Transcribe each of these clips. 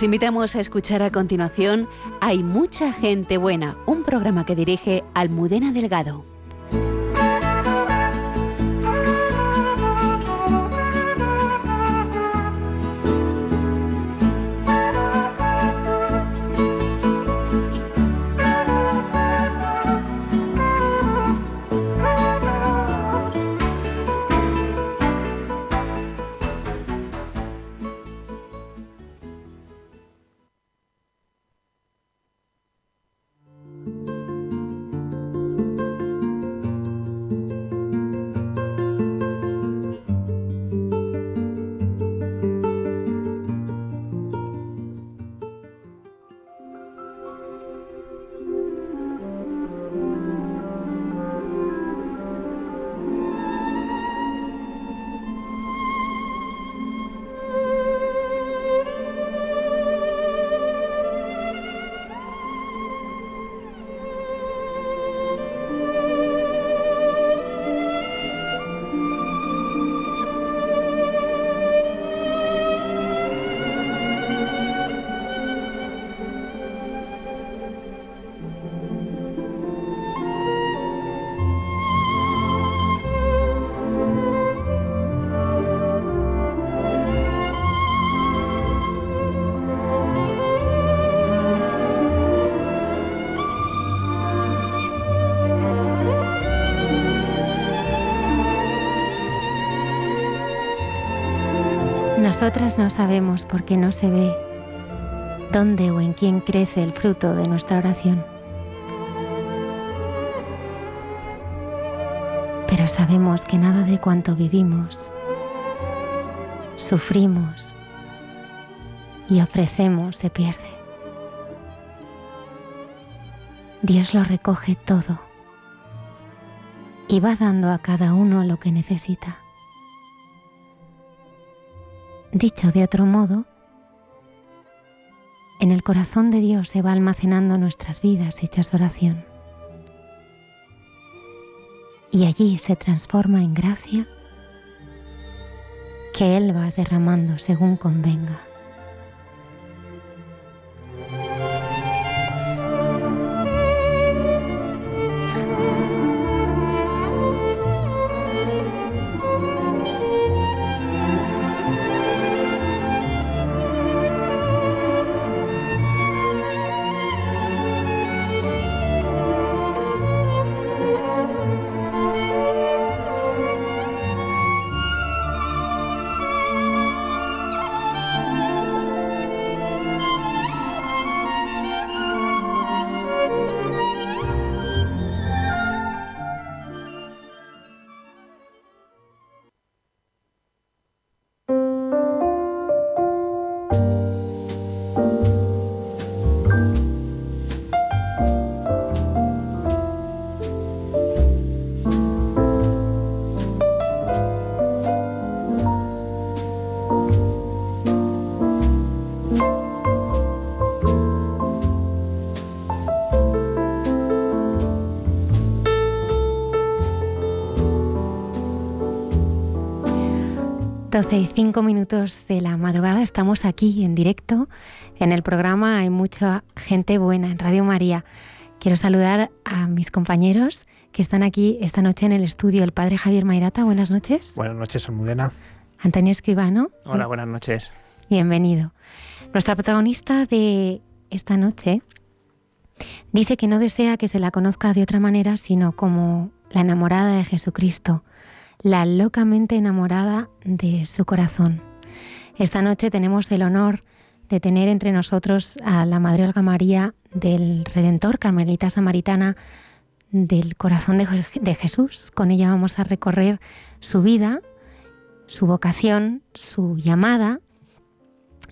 Les invitamos a escuchar a continuación Hay mucha gente buena, un programa que dirige Almudena Delgado. Nosotras no sabemos por qué no se ve dónde o en quién crece el fruto de nuestra oración. Pero sabemos que nada de cuanto vivimos, sufrimos y ofrecemos se pierde. Dios lo recoge todo y va dando a cada uno lo que necesita. Dicho de otro modo, en el corazón de Dios se va almacenando nuestras vidas hechas oración. Y allí se transforma en gracia que Él va derramando según convenga. 12 y 5 minutos de la madrugada estamos aquí en directo en el programa Hay mucha gente buena en Radio María. Quiero saludar a mis compañeros que están aquí esta noche en el estudio. El padre Javier Mairata, buenas noches. Buenas noches, Almudena. Antonio Escribano. Hola, buenas noches. Bienvenido. Nuestra protagonista de esta noche dice que no desea que se la conozca de otra manera, sino como la enamorada de Jesucristo la locamente enamorada de su corazón. Esta noche tenemos el honor de tener entre nosotros a la Madre Olga María del Redentor, Carmelita Samaritana del corazón de, Jesús. Con ella vamos a recorrer su vida, su vocación, su llamada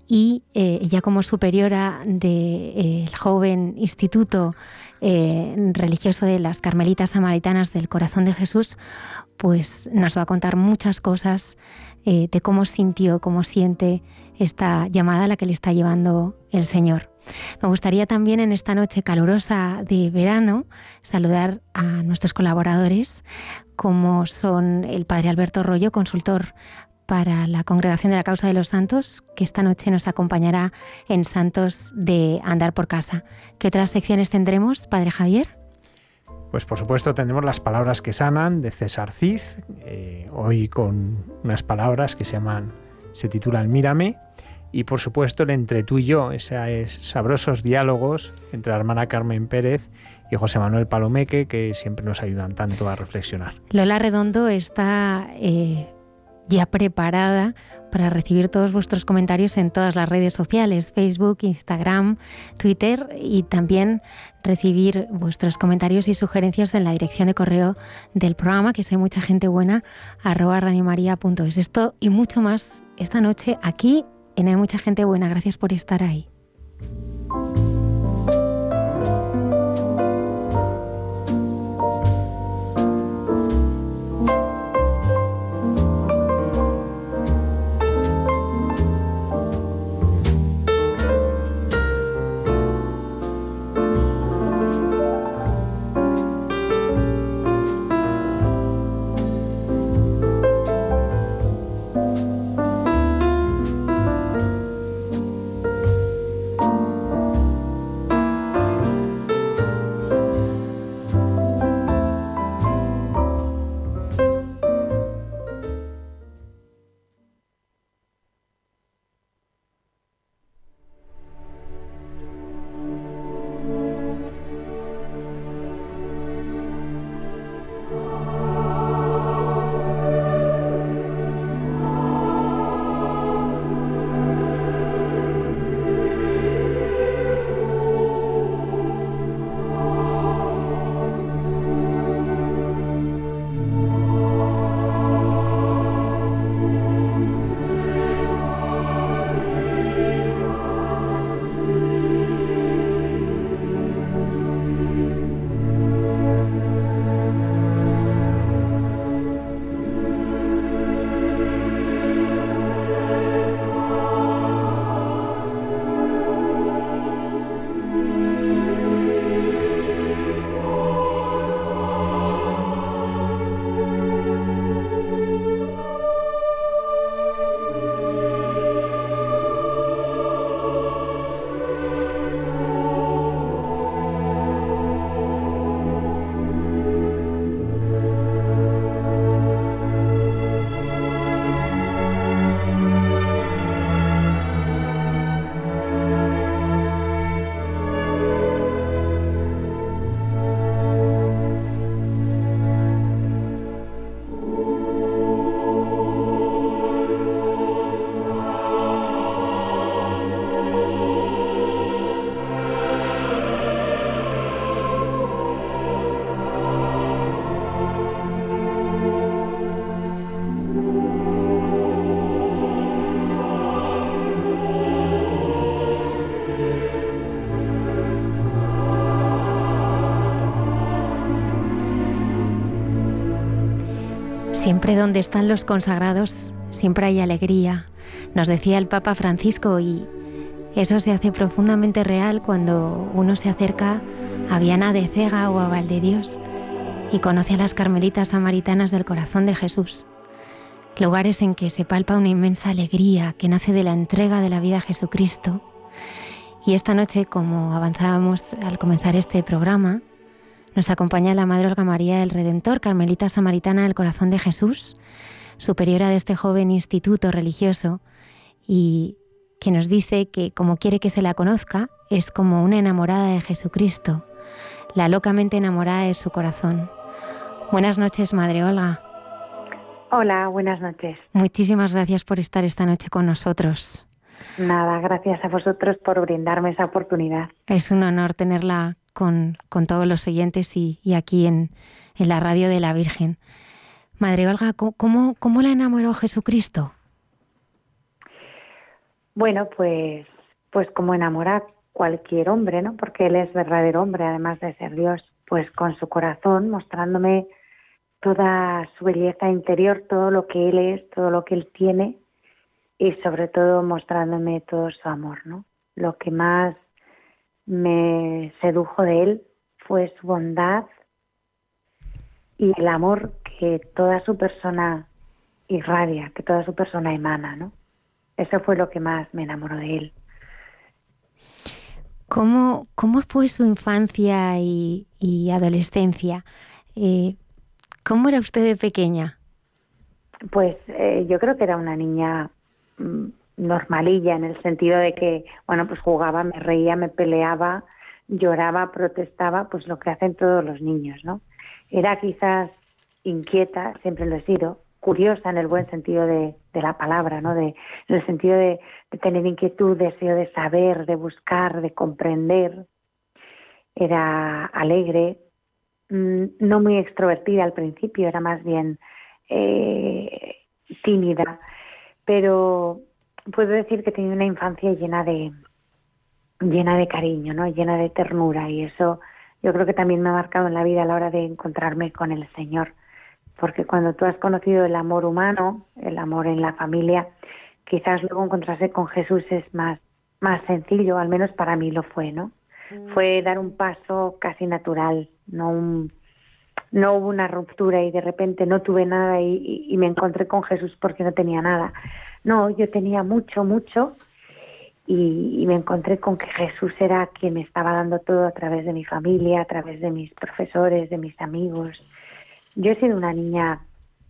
y eh, ella como superiora del eh, joven instituto eh, religioso de las Carmelitas Samaritanas del Corazón de Jesús, pues nos va a contar muchas cosas eh, de cómo sintió, cómo siente esta llamada a la que le está llevando el Señor. Me gustaría también en esta noche calurosa de verano saludar a nuestros colaboradores, como son el Padre Alberto Rollo, consultor para la Congregación de la Causa de los Santos, que esta noche nos acompañará en Santos de Andar por Casa. ¿Qué otras secciones tendremos, Padre Javier? Pues por supuesto tendremos las palabras que sanan de César Cid, eh, hoy con unas palabras que se llaman, se titulan Mírame, y por supuesto el entre tú y yo, esos sabrosos diálogos entre la hermana Carmen Pérez y José Manuel Palomeque que siempre nos ayudan tanto a reflexionar. Lola Redondo está eh, ya preparada para recibir todos vuestros comentarios en todas las redes sociales, Facebook, Instagram, Twitter y también recibir vuestros comentarios y sugerencias en la dirección de correo del programa, que hay mucha gente buena, arroba radiomaria.es. Esto y mucho más esta noche aquí en Hay mucha gente buena. Gracias por estar ahí. Siempre donde están los consagrados, siempre hay alegría, nos decía el Papa Francisco, y eso se hace profundamente real cuando uno se acerca a Viana de Cega o a Valdedios y conoce a las carmelitas samaritanas del corazón de Jesús. Lugares en que se palpa una inmensa alegría que nace de la entrega de la vida a Jesucristo. Y esta noche, como avanzábamos al comenzar este programa, nos acompaña la Madre Olga María del Redentor, Carmelita Samaritana del Corazón de Jesús, superiora de este joven instituto religioso, y que nos dice que como quiere que se la conozca, es como una enamorada de Jesucristo, la locamente enamorada de su corazón. Buenas noches, Madre Olga. Hola, buenas noches. Muchísimas gracias por estar esta noche con nosotros. Nada, gracias a vosotros por brindarme esa oportunidad. Es un honor tenerla con, todos los oyentes y, aquí en, la radio de la Virgen. Madre Olga, ¿cómo, ¿cómo la enamoró Jesucristo? Bueno, pues, pues como enamora cualquier hombre, ¿no? Porque él es verdadero hombre, además de ser Dios, pues con su corazón, mostrándome toda su belleza interior, todo lo que él es, todo lo que él tiene y sobre todo mostrándome todo su amor, ¿no? Lo que más me sedujo de él fue su bondad y el amor que toda su persona irradia, que toda su persona emana, ¿no? Eso fue lo que más me enamoró de él. ¿Cómo, cómo fue su infancia y, adolescencia? Eh, ¿Cómo era usted de pequeña? Pues eh, yo creo que era una niña mm, normalilla en el sentido de que, bueno, pues jugaba, me reía, me peleaba, lloraba, protestaba, pues lo que hacen todos los niños, ¿no? Era quizás inquieta, siempre lo he sido, curiosa en el buen sentido de, la palabra, ¿no? De, en el sentido de, tener inquietud, deseo de saber, de buscar, de comprender. Era alegre, mm, no muy extrovertida al principio, era más bien eh, tímida, pero puedo decir que tenía una infancia llena de llena de cariño, ¿no? Llena de ternura y eso yo creo que también me ha marcado en la vida a la hora de encontrarme con el Señor porque cuando tú has conocido el amor humano, el amor en la familia, quizás luego encontrarse con Jesús es más, más sencillo, al menos para mí lo fue, ¿no? Mm. Fue dar un paso casi natural, no un, no hubo una ruptura y de repente no tuve nada y, y, me encontré con Jesús porque no tenía nada. No, yo tenía mucho, mucho y, me encontré con que Jesús era quien me estaba dando todo a través de mi familia, a través de mis profesores, de mis amigos, yo he sido una niña,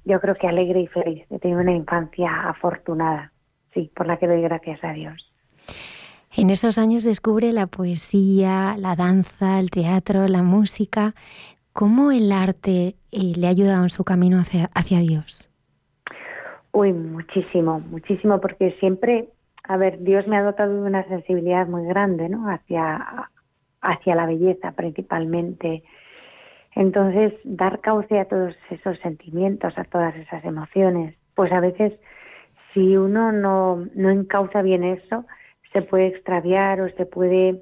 yo creo que alegre y feliz. He tenido una infancia afortunada, sí, por la que doy gracias a Dios. En esos años descubre la poesía, la danza, el teatro, la música. ¿Cómo el arte eh, le ha ayudado en su camino hacia, hacia Dios? Uy, muchísimo, muchísimo, porque siempre, a ver, Dios me ha dotado de una sensibilidad muy grande, ¿no? Hacia, hacia la belleza principalmente, entonces, dar cauce a todos esos sentimientos, a todas esas emociones, pues a veces si uno no, no encauza bien eso, se puede extraviar o se puede,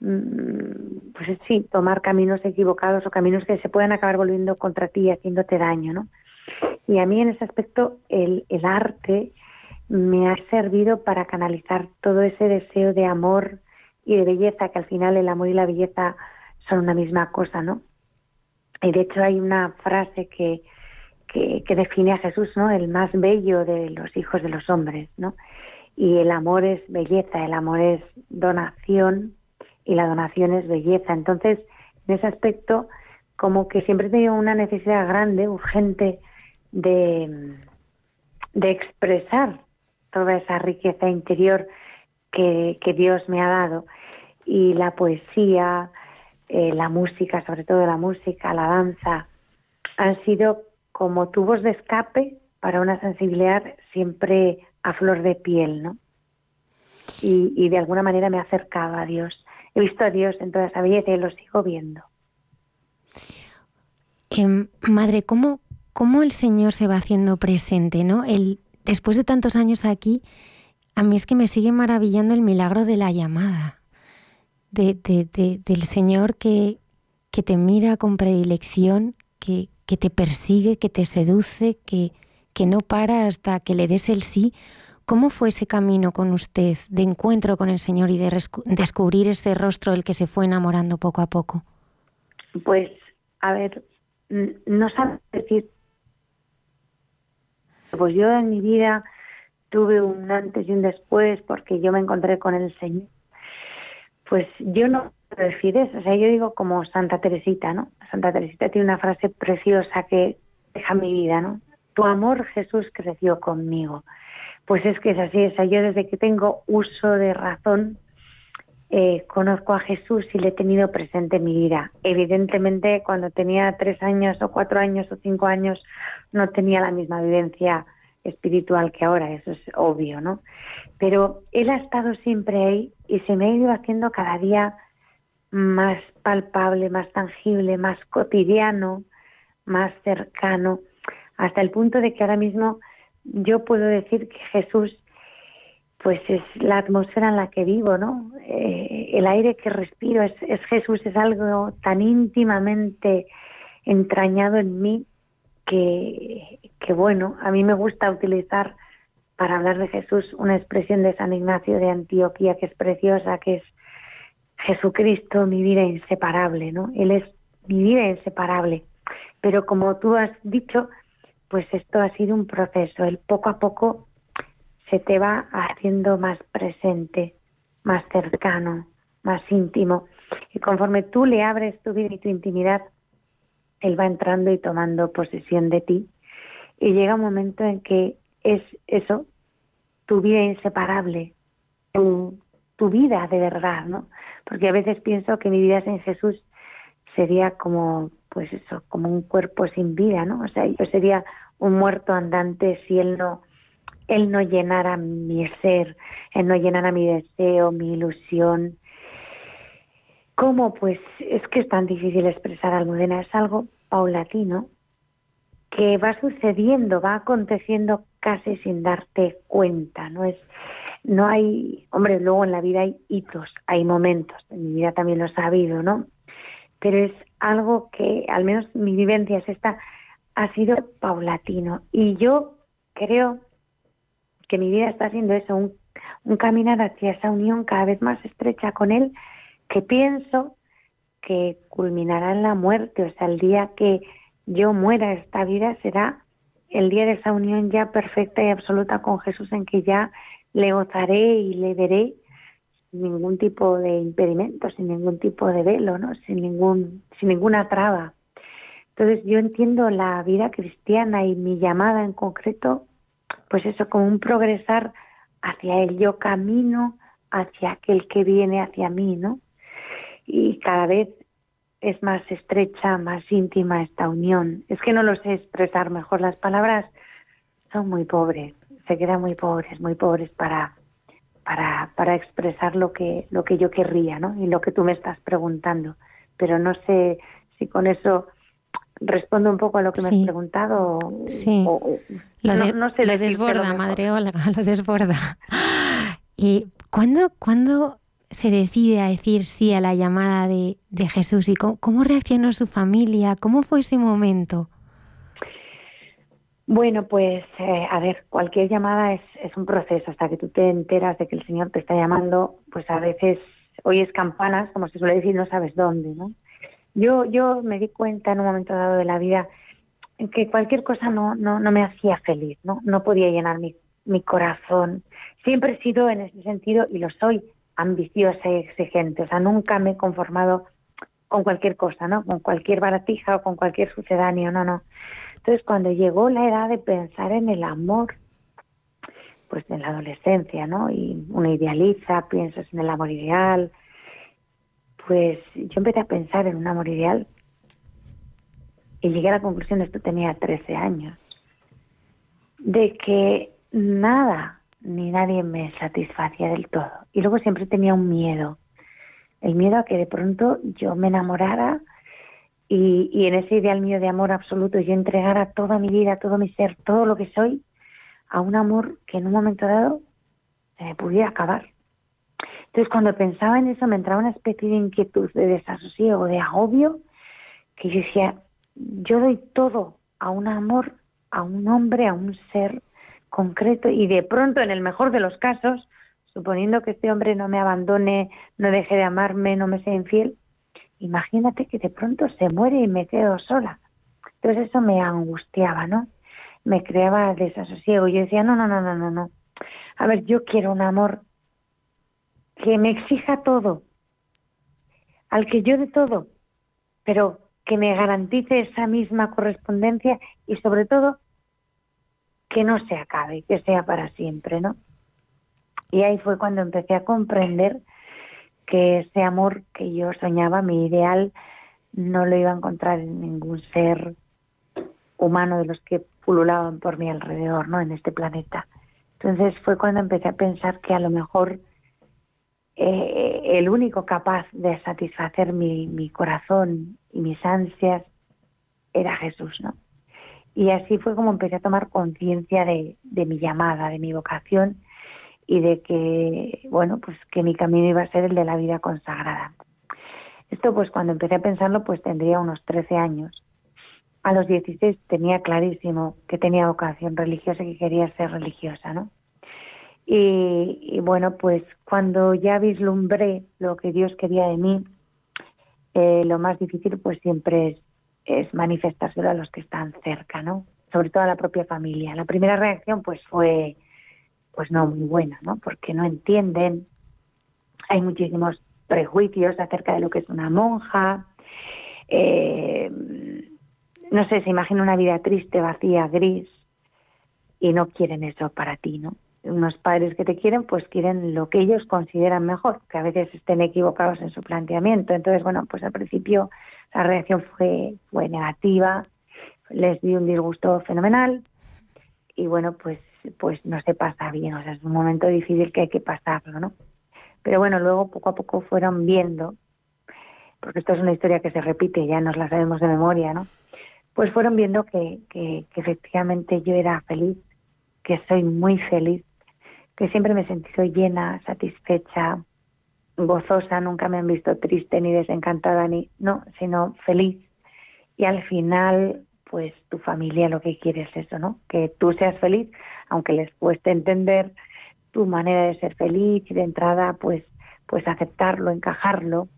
mm, pues sí, tomar caminos equivocados o caminos que se pueden acabar volviendo contra ti y haciéndote daño, ¿no? Y a mí en ese aspecto el, el arte me ha servido para canalizar todo ese deseo de amor y de belleza, que al final el amor y la belleza son una misma cosa, ¿no? Y de hecho hay una frase que, que, define a Jesús, ¿no? El más bello de los hijos de los hombres, ¿no? Y el amor es belleza, el amor es donación y la donación es belleza. Entonces, en ese aspecto, como que siempre he tenido una necesidad grande, urgente, de, de expresar toda esa riqueza interior que, que Dios me ha dado. Y la poesía, eh, la música, sobre todo la música, la danza, han sido como tubos de escape para una sensibilidad siempre a flor de piel, ¿no? Y, de alguna manera me ha acercado a Dios. He visto a Dios en toda esa belleza y lo sigo viendo. Em, madre, ¿cómo, ¿cómo el Señor se va haciendo presente, no? El, después de tantos años aquí, a mí es que me sigue maravillando el milagro de la llamada de, del Señor que, que te mira con predilección, que, que te persigue, que te seduce, que, que no para hasta que le des el sí. ¿Cómo fue ese camino con usted de encuentro con el Señor y de descubrir ese rostro del que se fue enamorando poco a poco? Pues, a ver, no sabes decir. Pues yo en mi vida tuve un antes y un después porque yo me encontré con el Señor pues yo no decir eso, o sea, yo digo como Santa Teresita, ¿no? Santa Teresita tiene una frase preciosa que deja mi vida, ¿no? Tu amor, Jesús, creció conmigo. Pues es que es así, o sea, yo desde que tengo uso de razón, eh, conozco a Jesús y le he tenido presente en mi vida. Evidentemente, cuando tenía tres años o cuatro años o cinco años, no tenía la misma vivencia espiritual que ahora, eso es obvio, ¿no? Pero Él ha estado siempre ahí y se me ha ido haciendo cada día más palpable, más tangible, más cotidiano, más cercano, hasta el punto de que ahora mismo yo puedo decir que Jesús pues es la atmósfera en la que vivo, ¿no? Eh, el aire que respiro es, es Jesús, es algo tan íntimamente entrañado en mí que, que bueno, a mí me gusta utilizar para hablar de Jesús una expresión de San Ignacio de Antioquía que es preciosa, que es Jesucristo, mi vida inseparable, ¿no? Él es mi vida inseparable. Pero como tú has dicho, pues esto ha sido un proceso. El poco a poco se te va haciendo más presente, más cercano, más íntimo. Y conforme tú le abres tu vida y tu intimidad, él va entrando y tomando posesión de ti. Y llega un momento en que es eso, tu vida inseparable, tu, tu vida de verdad, ¿no? Porque a veces pienso que mi vida sin Jesús sería como, pues eso, como un cuerpo sin vida, ¿no? O sea, yo sería un muerto andante si él no, él no llenara mi ser, él no llenara mi deseo, mi ilusión. ¿Cómo? Pues es que es tan difícil expresar Almudena, es algo paulatino que va sucediendo, va aconteciendo casi sin darte cuenta, no es no hay, hombre, luego en la vida hay hitos, hay momentos, en mi vida también lo he sabido, ¿no? Pero es algo que, al menos mi vivencia es esta, ha sido paulatino. Y yo creo que mi vida está siendo eso, un, un caminar hacia esa unión cada vez más estrecha con Él, que pienso que culminará en la muerte, o sea, el día que yo muera esta vida será el día de esa unión ya perfecta y absoluta con Jesús en que ya le gozaré y le veré sin ningún tipo de impedimento, sin ningún tipo de velo, ¿no? sin, ningún, sin ninguna traba. Entonces yo entiendo la vida cristiana y mi llamada en concreto, pues eso, como un progresar hacia él. Yo camino hacia aquel que viene hacia mí, ¿no? Y cada vez es más estrecha, más íntima esta unión. Es que no lo sé expresar mejor. Las palabras son muy pobres se quedan muy pobres, muy pobres para, para, para expresar lo que, lo que yo querría, ¿no? Y lo que tú me estás preguntando. Pero no sé si con eso respondo un poco a lo que me has preguntado. Sí. lo, no, sé lo desborda, Madre Olga, lo desborda. ¿Y cuándo, cuándo se decide a decir sí a la llamada de, de Jesús? ¿Y cómo, cómo reaccionó su familia? ¿Cómo fue ese momento? Bueno, pues eh, a ver, cualquier llamada es, es un proceso. Hasta que tú te enteras de que el Señor te está llamando, pues a veces oyes campanas, como se suele decir, no sabes dónde, ¿no? Yo, yo me di cuenta en un momento dado de la vida que cualquier cosa no, no, no me hacía feliz, ¿no? No podía llenar mi, mi corazón. Siempre he sido en ese sentido, y lo soy, ambiciosa y exigente. O sea, nunca me he conformado con cualquier cosa, ¿no? Con cualquier baratija o con cualquier sucedáneo, no, no. Entonces, cuando llegó la edad de pensar en el amor, pues en la adolescencia, ¿no? Y uno idealiza, piensas en el amor ideal, pues yo empecé a pensar en un amor ideal y llegué a la conclusión, esto tenía 13 años, de que nada ni nadie me satisfacía del todo. Y luego siempre tenía un miedo, el miedo a que de pronto yo me enamorara y, en ese ideal mío de amor absoluto yo entregara toda mi vida, todo mi ser, todo lo que soy a un amor que en un momento dado pudiera acabar. Entonces cuando pensaba en eso me entraba una especie de inquietud, de desasosiego, de agobio, que yo decía, yo doy todo a un amor, a un hombre, a un ser concreto y de pronto, en el mejor de los casos, suponiendo que este hombre no me abandone, no deje de amarme, no me sea infiel, imagínate que de pronto se muere y me quedo sola. Entonces eso me angustiaba, ¿no? Me creaba desasosiego. Yo decía, no, no, no, no, no, no. A ver, yo quiero un amor que me exija todo, al que yo de todo, pero que me garantice esa misma correspondencia y sobre todo que no se acabe, que sea para siempre, ¿no? Y ahí fue cuando empecé a comprender que ese amor que yo soñaba, mi ideal, no lo iba a encontrar en ningún ser humano de los que pululaban por mi alrededor, ¿no? En este planeta. Entonces fue cuando empecé a pensar que a lo mejor eh, el único capaz de satisfacer mi, corazón y mis ansias era Jesús, ¿no? Y así fue como empecé a tomar conciencia de, de mi llamada, de mi vocación y de que, bueno, pues que mi camino iba a ser el de la vida consagrada. Esto pues cuando empecé a pensarlo pues tendría unos 13 años. A los 16 tenía clarísimo que tenía vocación religiosa y que quería ser religiosa, ¿no? Y, bueno, pues cuando ya vislumbré lo que Dios quería de mí, eh, lo más difícil pues siempre es, es manifestárselo a los que están cerca, ¿no? sobre todo a la propia familia. La primera reacción pues fue pues no muy buena, ¿no? Porque no entienden, hay muchísimos prejuicios acerca de lo que es una monja, eh, no sé, se imagina una vida triste, vacía, gris, y no quieren eso para ti, ¿no? Unos padres que te quieren, pues quieren lo que ellos consideran mejor, que a veces estén equivocados en su planteamiento. Entonces, bueno, pues al principio la reacción fue, fue negativa, les di un disgusto fenomenal, y bueno, pues pues no se pasa bien, o sea, es un momento difícil que hay que pasarlo, ¿no? Pero bueno, luego poco a poco fueron viendo, porque esto es una historia que se repite, ya nos la sabemos de memoria, ¿no? Pues fueron viendo que, que, que efectivamente yo era feliz, que soy muy feliz, que siempre me he sentido llena, satisfecha, gozosa, nunca me han visto triste ni desencantada, ni no, sino feliz. Y al final, pues tu familia lo que quiere es eso, ¿no? Que tú seas feliz, aunque les cueste entender tu manera de ser feliz y de entrada pues pues aceptarlo, encajarlo.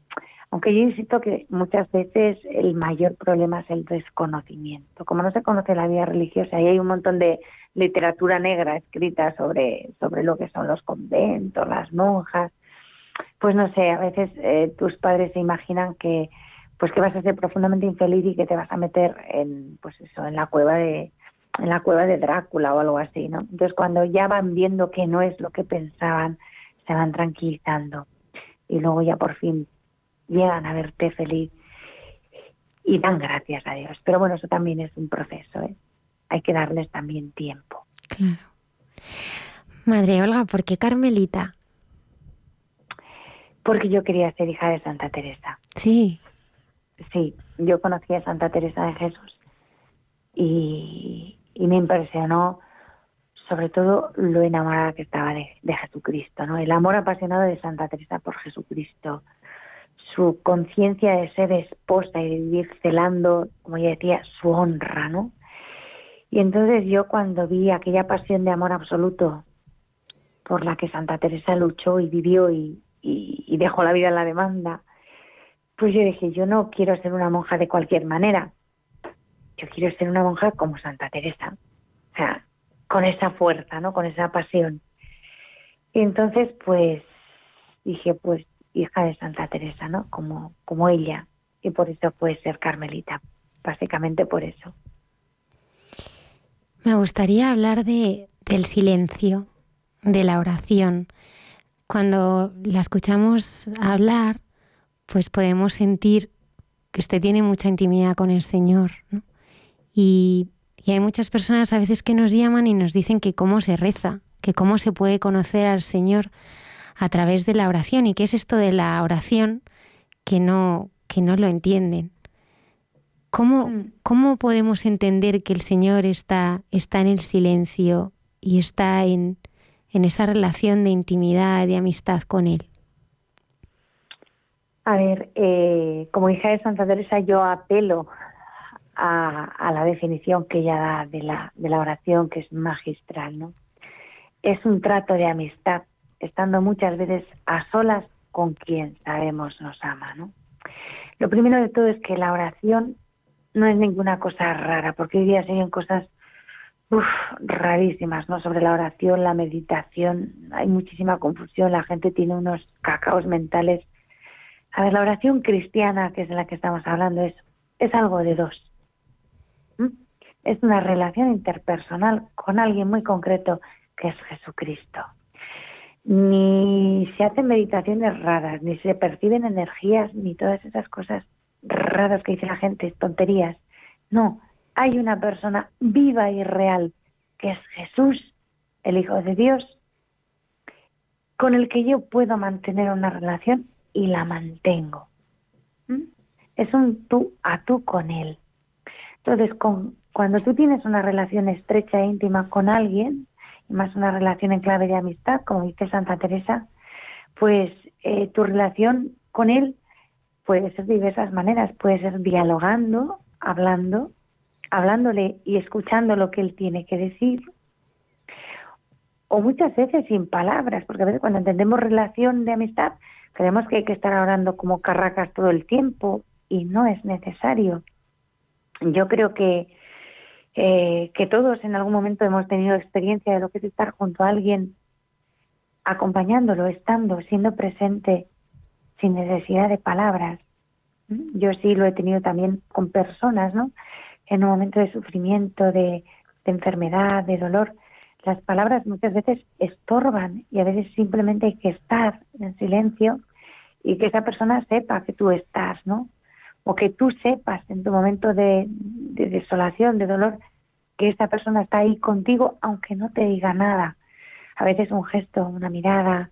Aunque yo insisto que muchas veces el mayor problema es el desconocimiento. Como no se conoce la vida religiosa y hay un montón de literatura negra escrita sobre, sobre lo que son los conventos, las monjas, pues no sé, a veces eh, tus padres se imaginan que pues que vas a ser profundamente infeliz y que te vas a meter en pues eso, en la cueva de, en la cueva de Drácula o algo así, ¿no? Entonces cuando ya van viendo que no es lo que pensaban, se van tranquilizando y luego ya por fin llegan a verte feliz y dan gracias a Dios. Pero bueno, eso también es un proceso, ¿eh? Hay que darles también tiempo. Claro. Madre Olga, ¿por qué Carmelita? Porque yo quería ser hija de Santa Teresa. Sí. Sí, yo conocí a Santa Teresa de Jesús y, y me impresionó sobre todo lo enamorada que estaba de, Jesucristo, ¿no? El amor apasionado de Santa Teresa por Jesucristo, su conciencia de ser esposa y de vivir celando, como ella decía, su honra, ¿no? Y entonces yo cuando vi aquella pasión de amor absoluto por la que Santa Teresa luchó y vivió y, dejó la vida en la demanda, pues yo dije, yo no quiero ser una monja de cualquier manera, yo quiero ser una monja como Santa Teresa, o sea, con esa fuerza, ¿no? Con esa pasión. Y entonces, pues, dije, pues, hija de Santa Teresa, ¿no? Como, como ella. Y por eso puede ser Carmelita, básicamente por eso. Me gustaría hablar de, del silencio, de la oración. Cuando la escuchamos hablar, pues podemos sentir que usted tiene mucha intimidad con el Señor, ¿no? Y, hay muchas personas a veces que nos llaman y nos dicen que cómo se reza, que cómo se puede conocer al Señor a través de la oración y qué es esto de la oración que no, que no lo entienden. ¿Cómo, mm. ¿Cómo podemos entender que el Señor está, está en el silencio y está en, en esa relación de intimidad, de amistad con Él? A ver, eh, como hija de Santa Teresa yo apelo a, la definición que ella da de la, de la oración, que es magistral, ¿no? Es un trato de amistad, estando muchas veces a solas con quien sabemos nos ama, ¿no? Lo primero de todo es que la oración no es ninguna cosa rara, porque hoy día se oyen cosas rarísimas, ¿no? Sobre la oración, la meditación, hay muchísima confusión, la gente tiene unos cacaos mentales. A ver, la oración cristiana, que es de la que estamos hablando, es, es algo de dos es una relación interpersonal con alguien muy concreto que es Jesucristo. Ni se hacen meditaciones raras, ni se perciben energías, ni todas esas cosas raras que dice la gente, tonterías. No, hay una persona viva y real, que es Jesús, el Hijo de Dios, con el que yo puedo mantener una relación y la mantengo. ¿Mm? Es un tú a tú con Él. Entonces, cuando tú tienes una relación estrecha e íntima con alguien, y más una relación en clave de amistad, como dice Santa Teresa, pues eh, tu relación con él puede ser de diversas maneras. Puede ser dialogando, hablando, hablándole y escuchando lo que él tiene que decir. O muchas veces sin palabras, porque a veces cuando entendemos relación de amistad, creemos que hay que estar hablando como carracas todo el tiempo y no es necesario yo creo que, eh, que todos en algún momento hemos tenido experiencia de lo que es estar junto a alguien, acompañándolo, estando, siendo presente, sin necesidad de palabras. Yo sí lo he tenido también con personas, ¿no? En un momento de sufrimiento, de, de enfermedad, de dolor, las palabras muchas veces estorban y a veces simplemente hay que estar en silencio y que esa persona sepa que tú estás, ¿no? O que tú sepas en tu momento de, desolación, de dolor, que esa persona está ahí contigo, aunque no te diga nada. A veces un gesto, una mirada,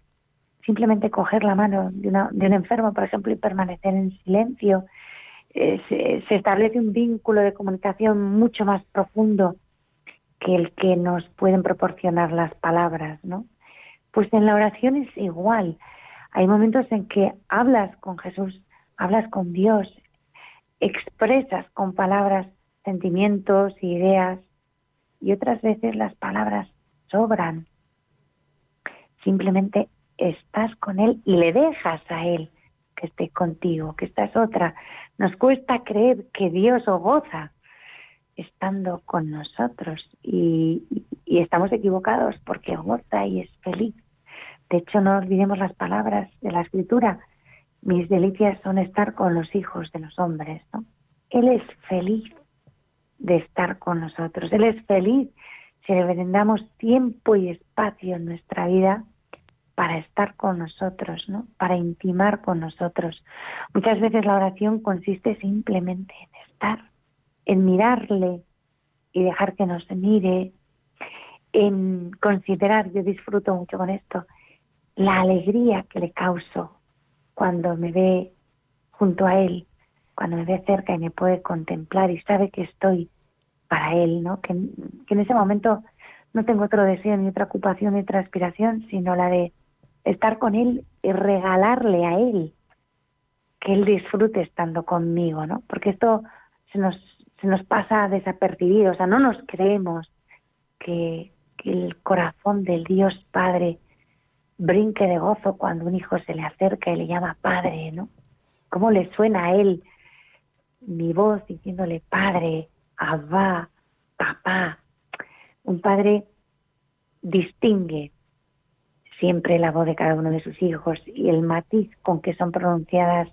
simplemente coger la mano de, un enfermo, por ejemplo, y permanecer en silencio. Eh, se establece un vínculo de comunicación mucho más profundo que el que nos pueden proporcionar las palabras, ¿no? Pues en la oración es igual. Hay momentos en que hablas con Jesús, hablas con Dios, expresas con palabras sentimientos, ideas, y otras veces las palabras sobran. Simplemente estás con Él y le dejas a Él que esté contigo, que esta es otra. Nos cuesta creer que Dios goza estando con nosotros y, estamos equivocados porque goza y es feliz. De hecho, no olvidemos las palabras de la escritura. Mis delicias son estar con los hijos de los hombres. ¿no? Él es feliz de estar con nosotros. Él es feliz si le brindamos tiempo y espacio en nuestra vida para estar con nosotros, ¿no? Para intimar con nosotros. Muchas veces la oración consiste simplemente en estar en mirarle y dejar que nos mire, en considerar, yo disfruto mucho con esto, la alegría que le causo cuando me ve junto a él, cuando me ve cerca y me puede contemplar y sabe que estoy para él, ¿no? Que, que en ese momento no tengo otro deseo ni otra ocupación ni otra aspiración, sino la de estar con él y regalarle a él que él disfrute estando conmigo, ¿no? Porque esto se nos se nos pasa desapercibido, o sea, no nos creemos que, el corazón del Dios Padre brinque de gozo cuando un hijo se le acerca y le llama Padre, ¿no? ¿Cómo le suena a él mi voz diciéndole Padre, Abba, Papá? Un padre distingue siempre la voz de cada uno de sus hijos y el matiz con que son pronunciadas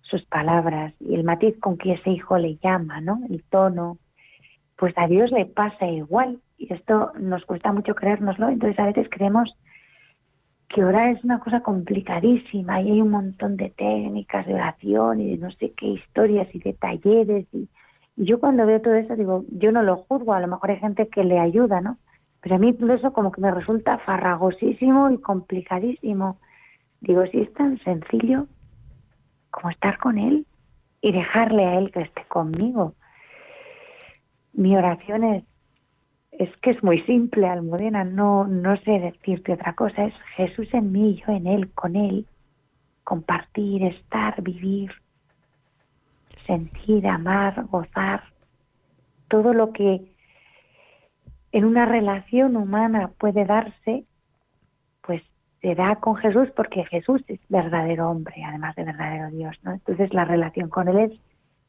sus palabras y el matiz con que ese hijo le llama, ¿no? El tono, pues a Dios le pasa igual y esto nos cuesta mucho creérnoslo, entonces a veces creemos que orar es una cosa complicadísima y hay un montón de técnicas de oración y de no sé qué historias y de talleres y, yo cuando veo todo eso digo, yo no lo juzgo, a lo mejor hay gente que le ayuda, ¿no? Pero a mí todo eso como que me resulta farragosísimo y complicadísimo. Digo, si es tan sencillo, como estar con Él y dejarle a Él que esté conmigo. Mi oración es, es que es muy simple, Almudena, no, no sé decirte otra cosa, es Jesús en mí, yo en Él, con Él, compartir, estar, vivir, sentir, amar, gozar, todo lo que en una relación humana puede darse, pues se da con Jesús porque Jesús es verdadero hombre, además de verdadero Dios, ¿no? Entonces la relación con Él es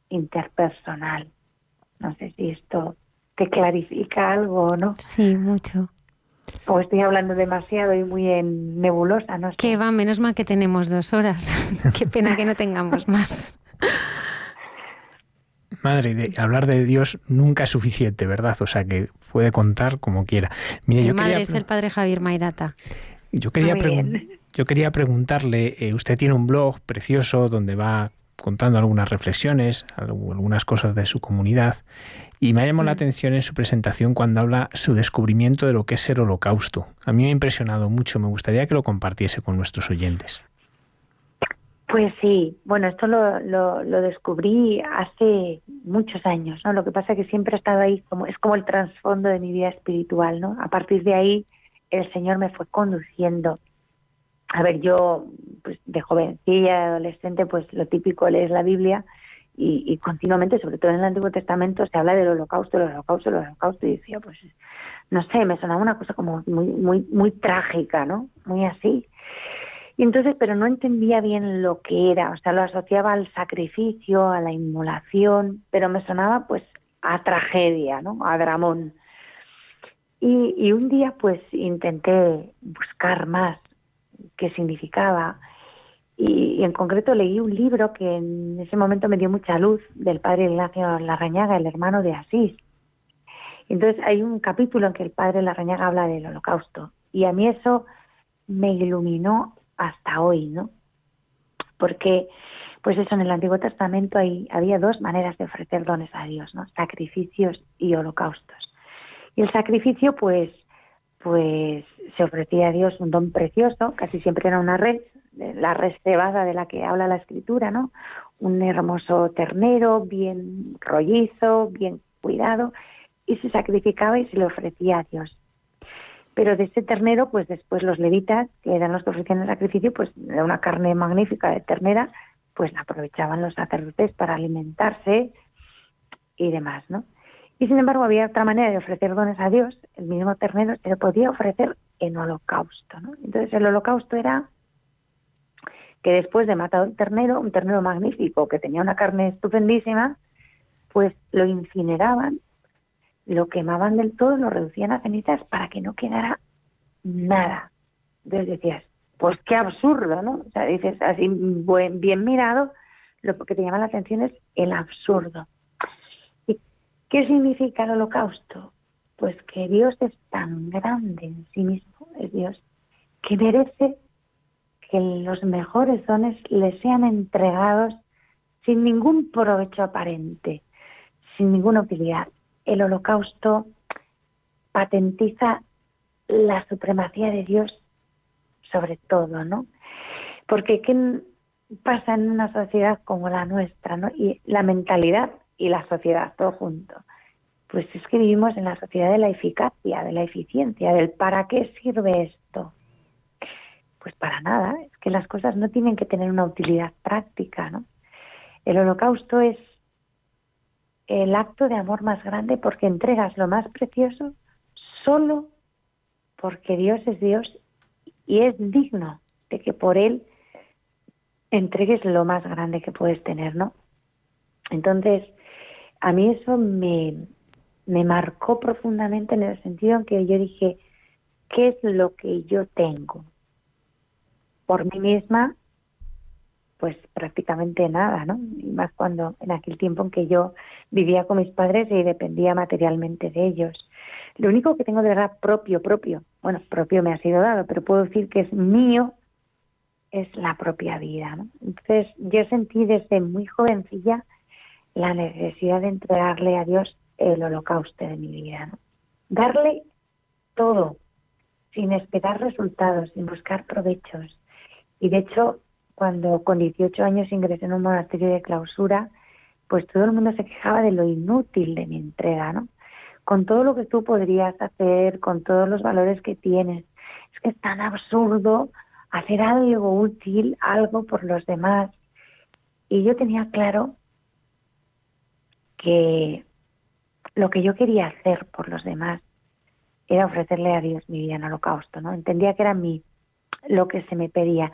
interpersonal. No sé si esto te clarifica algo o no. Sí, mucho. O estoy hablando demasiado y muy en nebulosa, no sé. Que va, menos mal que tenemos dos horas. Qué pena que no tengamos más. Madre, de hablar de Dios nunca es suficiente, ¿verdad? O sea que puede contar como quiera. Mire, yo madre es el padre Javier Mairata. Yo quería, yo quería preguntarle, eh, usted tiene un blog precioso donde va contando algunas reflexiones, algunas cosas de su comunidad, y me ha llamado la mm. atención en su presentación cuando habla su descubrimiento de lo que es el holocausto. A mí me ha impresionado mucho, me gustaría que lo compartiese con nuestros oyentes. Pues sí, bueno, esto lo, lo, lo, descubrí hace muchos años, ¿no? Lo que pasa es que siempre ha estado ahí, como es como el trasfondo de mi vida espiritual, ¿no? A partir de ahí el Señor me fue conduciendo. A ver, yo pues, de jovencilla, adolescente, pues lo típico lees la Biblia y, continuamente, sobre todo en el Antiguo Testamento, se habla del holocausto, el holocausto, el holocausto, y decía, pues, no sé, me sonaba una cosa como muy, muy, muy trágica, ¿no? Muy así. Y entonces, pero no entendía bien lo que era, o sea, lo asociaba al sacrificio, a la inmolación, pero me sonaba pues a tragedia, ¿no? A dramón. Y, y un día pues intenté buscar más qué significaba y, en concreto leí un libro que en ese momento me dio mucha luz del padre Ignacio Larrañaga, el hermano de Asís. Entonces hay un capítulo en que el padre Larrañaga habla del holocausto y a mí eso me iluminó hasta hoy, ¿no? Porque, pues eso, en el Antiguo Testamento hay, había dos maneras de ofrecer dones a Dios, ¿no? Sacrificios y holocaustos. Y el sacrificio, pues, pues se ofrecía a Dios un don precioso, casi siempre era una red, la reservada de la que habla la escritura, ¿no? Un hermoso ternero, bien rollizo, bien cuidado, y se sacrificaba y se le ofrecía a Dios. Pero de ese ternero, pues después los levitas, que eran los que ofrecían el sacrificio, pues de una carne magnífica de ternera, pues aprovechaban los sacerdotes para alimentarse y demás, ¿no? Y sin embargo había otra manera de ofrecer dones a Dios, el mismo ternero se le podía ofrecer en holocausto, ¿no? Entonces el holocausto era que después de matar un ternero, un ternero magnífico que tenía una carne estupendísima, pues lo incineraban, lo quemaban del todo, lo reducían a cenizas para que no quedara nada. Entonces decías, pues qué absurdo, ¿no? O sea, dices así bien mirado, lo que te llama la atención es el absurdo. ¿Y qué significa el holocausto? Pues que Dios es tan grande en sí mismo, es Dios, que merece que los mejores dones le sean entregados sin ningún provecho aparente, sin ninguna utilidad. El holocausto patentiza la supremacía de Dios sobre todo, ¿no? Porque ¿qué pasa en una sociedad como la nuestra, ¿no? Y la mentalidad y la sociedad, todo junto. Pues es que vivimos en la sociedad de la eficacia, de la eficiencia, del para qué sirve esto. Pues para nada, es que las cosas no tienen que tener una utilidad práctica, ¿no? El holocausto es el acto de amor más grande porque entregas lo más precioso solo porque Dios es Dios y es digno de que por Él entregues lo más grande que puedes tener, ¿no? Entonces, a mí eso me, me marcó profundamente en el sentido en que yo dije, ¿qué es lo que yo tengo? por mí misma, pues prácticamente nada, ¿no? Y más cuando en aquel tiempo en que yo vivía con mis padres y dependía materialmente de ellos. Lo único que tengo de verdad propio, propio, bueno, propio me ha sido dado, pero puedo decir que es mío, es la propia vida, ¿no? Entonces yo sentí desde muy jovencilla la necesidad de entregarle a Dios el holocausto de mi vida, ¿no? Darle todo, sin esperar resultados, sin buscar provechos, y de hecho, cuando con 18 años ingresé en un monasterio de clausura, pues todo el mundo se quejaba de lo inútil de mi entrega, ¿no? Con todo lo que tú podrías hacer, con todos los valores que tienes. Es que es tan absurdo hacer algo útil, algo por los demás. Y yo tenía claro que lo que yo quería hacer por los demás era ofrecerle a Dios mi vida en holocausto, ¿no? Entendía que era mi lo que se me pedía,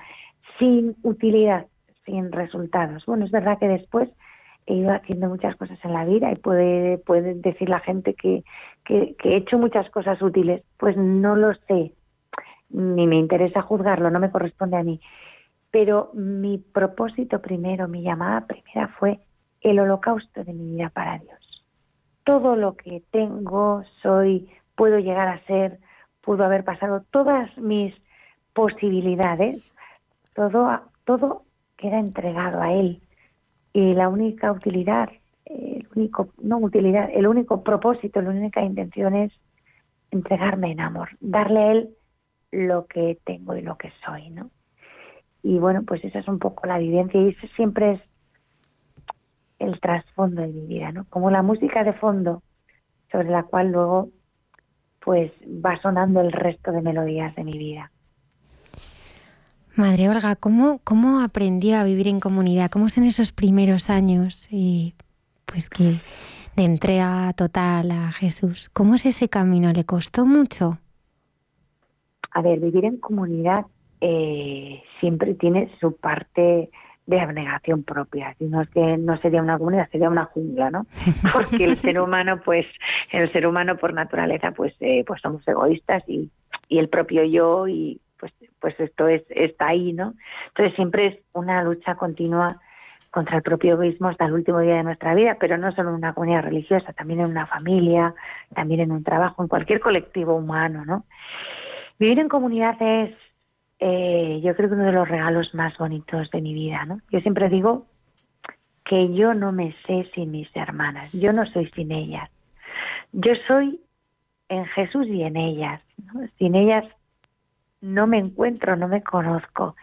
sin utilidad, sin resultados. Bueno, es verdad que después he ido haciendo muchas cosas en la vida y puede, puede decir la gente que, que, he hecho muchas cosas útiles. Pues no lo sé, ni me interesa juzgarlo, no me corresponde a mí. Pero mi propósito primero, mi llamada primera fue el holocausto de mi vida para Dios. Todo lo que tengo, soy, puedo llegar a ser, pudo haber pasado todas mis posibilidades, todo, todo queda entregado a Él. Y la única utilidad, el único, no utilidad, el único propósito, la única intención es entregarme en amor, darle a Él lo que tengo y lo que soy, ¿no? Y bueno, pues esa es un poco la vivencia y eso siempre es el trasfondo de mi vida, ¿no? Como la música de fondo sobre la cual luego pues va sonando el resto de melodías de mi vida. Madre Olga, ¿cómo, ¿cómo aprendió a vivir en comunidad? ¿Cómo son esos primeros años y pues que de entrega total a Jesús? ¿Cómo es ese camino? ¿Le costó mucho? A ver, vivir en comunidad eh, siempre tiene su parte de abnegación propia. Si no es que no sería una comunidad, sería una jungla, ¿no? Porque el ser humano, pues, el ser humano por naturaleza, pues, eh, pues somos egoístas y, y el propio yo y pues, pues esto es está ahí, ¿no? Entonces siempre es una lucha continua contra el propio egoísmo hasta el último día de nuestra vida, pero no solo en una comunidad religiosa, también en una familia, también en un trabajo, en cualquier colectivo humano, ¿no? Vivir en comunidad es eh, yo creo que uno de los regalos más bonitos de mi vida, ¿no? Yo siempre digo que yo no me sé sin mis hermanas, yo no soy sin ellas. Yo soy en Jesús y en ellas. Sin ellas no me encuentro, no me conozco.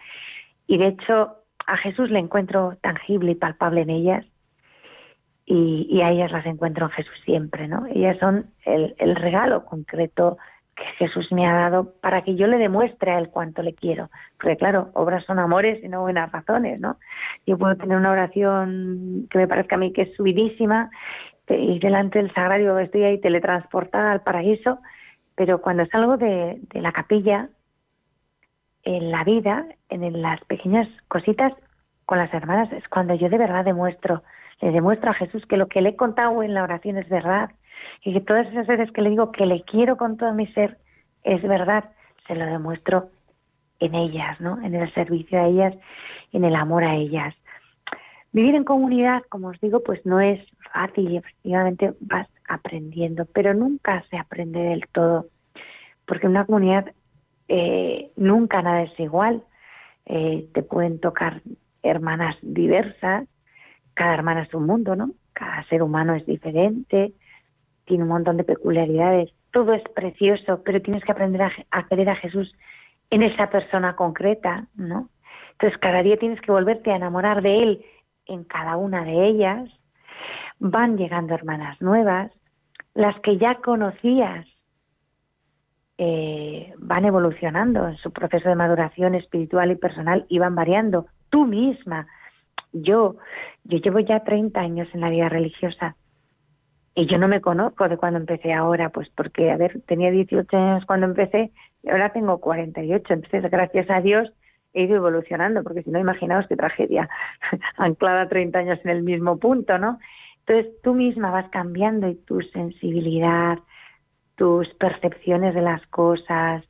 Y de hecho a Jesús le encuentro tangible y palpable en ellas y, a ellas las encuentro en Jesús siempre, ¿no? Ellas son el, regalo concreto que Jesús me ha dado para que yo le demuestre a él cuánto le quiero. Porque claro, obras son amores y no buenas razones, ¿no? Yo puedo tener una oración que me parezca a mí que es subidísima y delante del sagrario estoy ahí teletransportada al paraíso, pero cuando salgo de la capilla, en la vida, en las pequeñas cositas con las hermanas, es cuando yo de verdad demuestro, le demuestro a Jesús que lo que le he contado en la oración es verdad, y que todas esas veces que le digo que le quiero con todo mi ser, es verdad, se lo demuestro en ellas, ¿no? En el servicio a ellas, en el amor a ellas. Vivir en comunidad, como os digo, pues no es fácil y efectivamente vas aprendiendo, pero nunca se aprende del todo, porque en una comunidad eh, nunca nada es igual. Eh, te pueden tocar hermanas diversas, cada hermana es un mundo, ¿no? Cada ser humano es diferente, tiene un montón de peculiaridades, todo es precioso, pero tienes que aprender a, querer a Jesús en esa persona concreta, ¿no? Entonces cada día tienes que volverte a enamorar de Él en cada una de ellas. Van llegando hermanas nuevas, las que ya conocías eh, van evolucionando en su proceso de maduración espiritual y personal y van variando. Tú misma, yo, yo llevo ya 30 años en la vida religiosa y yo no me conozco de cuando empecé ahora, pues porque, a ver, tenía 18 años cuando empecé y ahora tengo 48. Entonces, gracias a Dios, he ido evolucionando, porque si no, imaginaos qué tragedia, anclada 30 años en el mismo punto, ¿no? Entonces, tú misma vas cambiando y tu sensibilidad, tus percepciones de las cosas,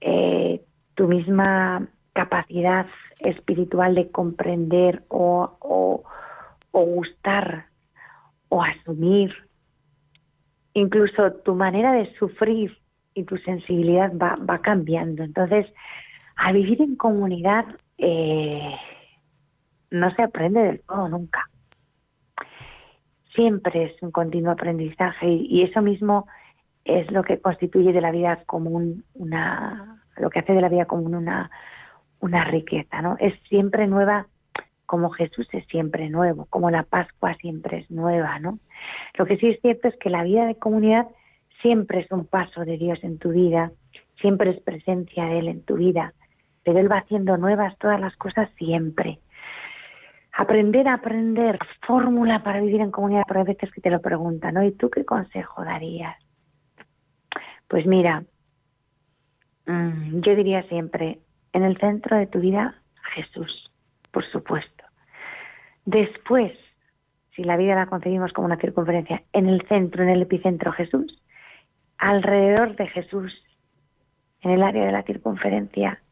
eh, tu misma capacidad espiritual de comprender o, o, o gustar o asumir incluso tu manera de sufrir y tu sensibilidad va, va cambiando. Entonces, al vivir en comunidad eh, no se aprende del todo nunca. Siempre es un continuo aprendizaje y, eso mismo es lo que constituye de la vida común una, lo que hace de la vida común una, una riqueza, ¿no? Es siempre nueva como Jesús es siempre nuevo, como la Pascua siempre es nueva, ¿no? Lo que sí es cierto es que la vida de comunidad siempre es un paso de Dios en tu vida, siempre es presencia de Él en tu vida, pero Él va haciendo nuevas todas las cosas siempre. Aprender a aprender, fórmula para vivir en comunidad, pero hay veces que te lo preguntan, ¿no? ¿Y tú qué consejo darías? Pues mira, mm, yo diría siempre, en el centro de tu vida, Jesús, por supuesto. Después, si la vida la concebimos como una circunferencia, en el centro, en el epicentro Jesús, alrededor de Jesús, en el área de la circunferencia,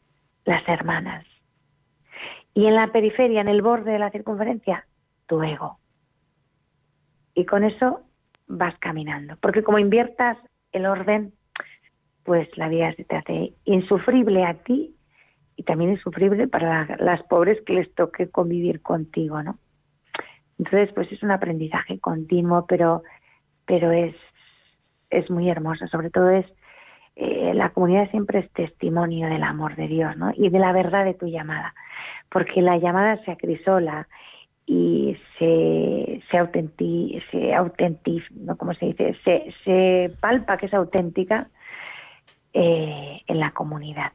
las hermanas. Y en la periferia, en el borde de la circunferencia, tu ego. Y con eso vas caminando. Porque como inviertas el orden, pues la vida se te hace insufrible a ti y también insufrible para las pobres que les toque convivir contigo, ¿no? Entonces, pues es un aprendizaje continuo, pero, pero es, es muy hermoso. Sobre todo es, eh, la comunidad siempre es testimonio del amor de Dios, ¿no? Y de la verdad de tu llamada. Porque la llamada se acrisola y se, se, autenti, se ¿no? ¿Cómo se dice? Se, se palpa que es auténtica eh, en la comunidad.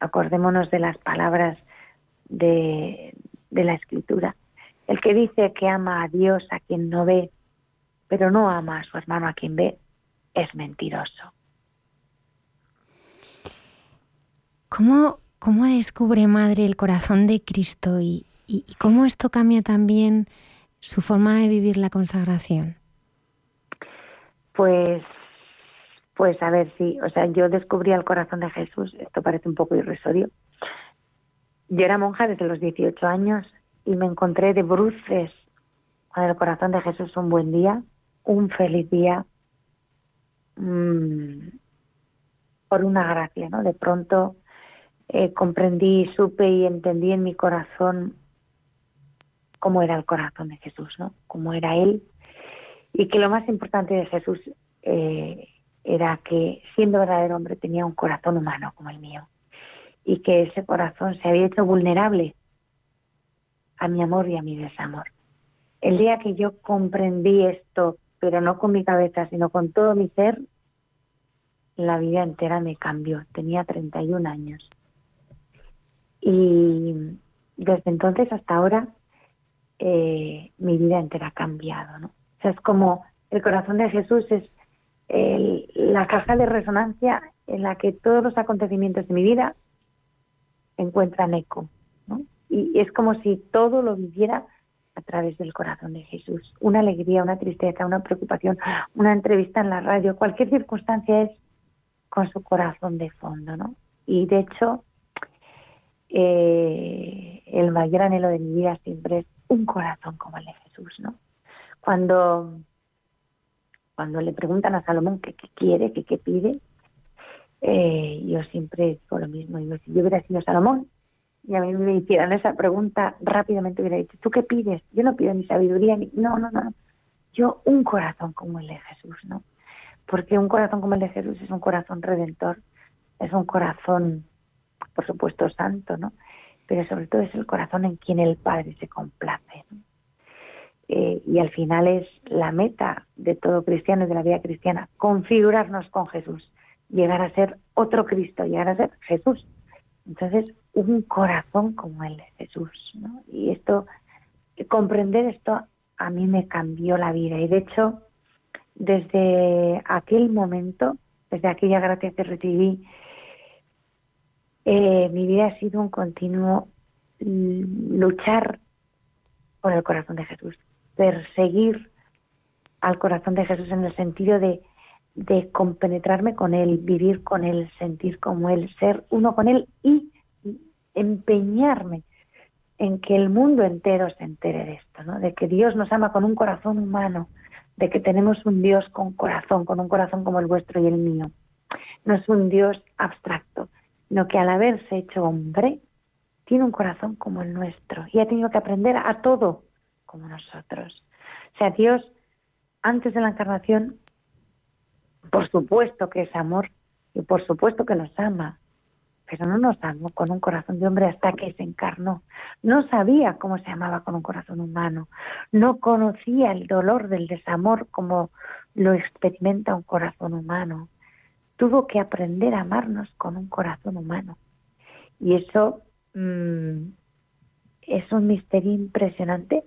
Acordémonos de las palabras de, de la escritura el que dice que ama a Dios a quien no ve, pero no ama a su hermano a quien ve, es mentiroso. ¿Cómo, cómo descubre Madre el corazón de Cristo y, ¿Y, cómo esto cambia también su forma de vivir la consagración? Pues, pues a ver, sí, o sea, yo descubrí el corazón de Jesús, esto parece un poco irrisorio. Yo era monja desde los 18 años y me encontré de bruces con el corazón de Jesús un buen día, un feliz día, mm, por una gracia, ¿no? De pronto eh, comprendí, supe y entendí en mi corazón cómo era el corazón de Jesús, ¿no? Cómo era Él. Y que lo más importante de Jesús eh, era que, siendo verdadero hombre, tenía un corazón humano como el mío. Y que ese corazón se había hecho vulnerable a mi amor y a mi desamor. El día que yo comprendí esto, pero no con mi cabeza, sino con todo mi ser, la vida entera me cambió. Tenía 31 años. Y desde entonces hasta ahora eh, mi vida entera ha cambiado. ¿no? O sea, es como el corazón de Jesús es la caja de resonancia en la que todos los acontecimientos de mi vida encuentran eco. ¿no? Y es como si todo lo viviera a través del corazón de Jesús. Una alegría, una tristeza, una preocupación, una entrevista en la radio, cualquier circunstancia es con su corazón de fondo, ¿no? Y de hecho, eh, el mayor anhelo de mi vida siempre es un corazón como el de Jesús, ¿no? Cuando, cuando le preguntan a Salomón qué, quiere, qué, pide, eh, yo siempre digo lo mismo, digo, si yo hubiera sido Salomón y a mí me hicieran esa pregunta, rápidamente hubiera dicho, ¿tú qué pides? Yo no pido ni sabiduría, ni... No, no, no, yo un corazón como el de Jesús, ¿no? Porque un corazón como el de Jesús es un corazón redentor, es un corazón por supuesto santo, ¿no? Pero sobre todo es el corazón en quien el Padre se complace. Eh, y al final es la meta de todo cristiano y de la vida cristiana, configurarnos con Jesús, llegar a ser otro Cristo, llegar a ser Jesús. Entonces, un corazón como el de Jesús. Y esto, comprender esto a mí me cambió la vida. Y de hecho, desde aquel momento, desde aquella gracia que recibí eh, mi vida ha sido un continuo luchar por el corazón de Jesús, perseguir al corazón de Jesús en el sentido de, compenetrarme con Él, vivir con Él, sentir como Él, ser uno con Él y empeñarme en que el mundo entero se entere de esto, ¿no? de que Dios nos ama con un corazón humano, de que tenemos un Dios con corazón, con un corazón como el vuestro y el mío. No es un Dios abstracto, sino que al haberse hecho hombre, tiene un corazón como el nuestro y ha tenido que aprender a todo como nosotros. O sea, Dios, antes de la encarnación, por supuesto que es amor y por supuesto que nos ama, pero no nos amó con un corazón de hombre hasta que se encarnó. No sabía cómo se amaba con un corazón humano, no conocía el dolor del desamor como lo experimenta un corazón humano tuvo que aprender a amarnos con un corazón humano. Y eso mm, es un misterio impresionante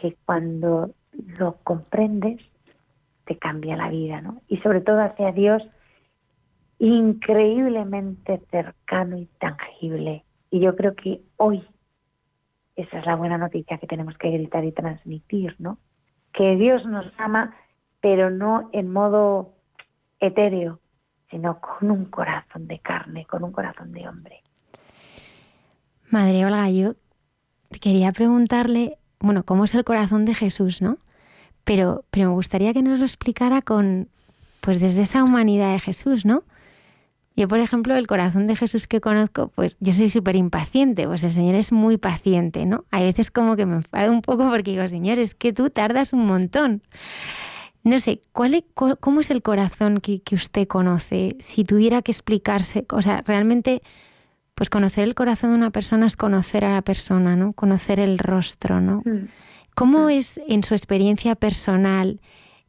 que cuando lo comprendes te cambia la vida, ¿no? Y sobre todo hacia Dios increíblemente cercano y tangible. Y yo creo que hoy esa es la buena noticia que tenemos que gritar y transmitir, ¿no? Que Dios nos ama, pero no en modo etéreo, sino con un corazón de carne, con un corazón de hombre. Madre Olga, yo quería preguntarle, bueno, cómo es el corazón de Jesús, ¿no? Pero, pero me gustaría que nos lo explicara con, pues desde esa humanidad de Jesús, ¿no? Yo, por ejemplo, el corazón de Jesús que conozco, pues yo soy súper impaciente, pues el Señor es muy paciente, ¿no? Hay veces como que me enfado un poco porque digo, Señor, es que tú tardas un montón. No sé, ¿cuál ¿cómo es el corazón que, usted conoce? Si tuviera que explicarse, o sea, realmente, pues conocer el corazón de una persona es conocer a la persona, ¿no? Conocer el rostro, ¿no? Mm. ¿Cómo mm. es en su experiencia personal,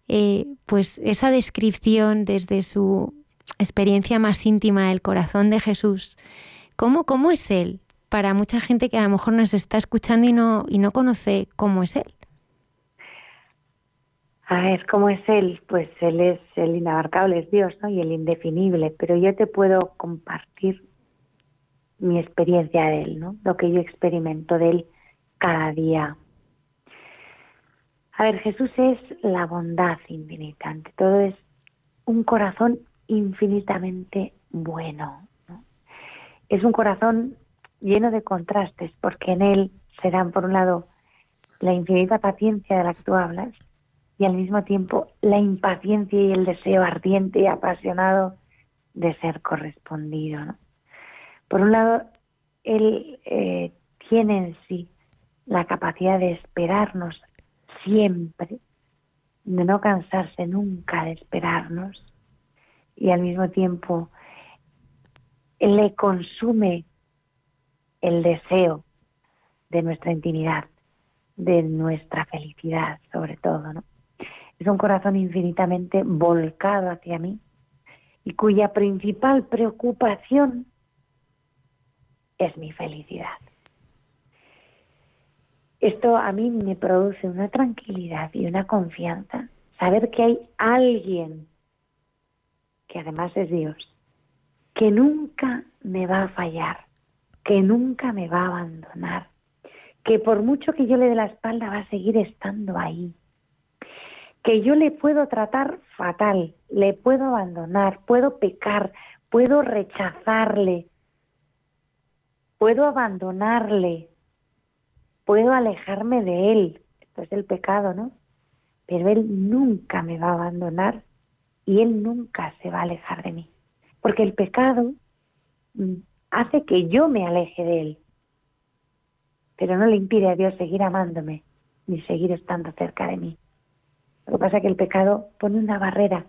eh, pues esa descripción desde su experiencia más íntima del corazón de Jesús? ¿Cómo, cómo es Él? Para mucha gente que a lo mejor nos está escuchando y no, y no conoce cómo es Él. A ver, ¿cómo es Él? Pues Él es el inabarcable, es Dios, ¿no? Y el indefinible, pero yo te puedo compartir mi experiencia de Él, ¿no? Lo que yo experimento de Él cada día. A ver, Jesús es la bondad infinita, ante todo es un corazón infinitamente bueno. Es un corazón lleno de contrastes, porque en él se dan, por un lado, la infinita paciencia de la que tú hablas y al mismo tiempo la impaciencia y el deseo ardiente y apasionado de ser correspondido. Por un lado, él eh, tiene en sí la capacidad de esperarnos siempre, de no cansarse nunca de esperarnos y al mismo tiempo le consume el deseo de nuestra intimidad, de nuestra felicidad sobre todo, ¿no? Es un corazón infinitamente volcado hacia mí y cuya principal preocupación es mi felicidad. Esto a mí me produce una tranquilidad y una confianza, saber que hay alguien, que además es Dios, que nunca me va a fallar, que nunca me va a abandonar, que por mucho que yo le dé la espalda va a seguir estando ahí, que yo le puedo tratar fatal, le puedo abandonar, puedo pecar, puedo rechazarle, puedo abandonarle, puedo alejarme de él. Esto es el pecado, ¿no? Pero él nunca me va a abandonar y él nunca se va a alejar de mí. Porque el pecado mm, hace que yo me aleje de él, pero no le impide a Dios seguir amándome ni seguir estando cerca de mí. Lo que pasa es que el pecado pone una barrera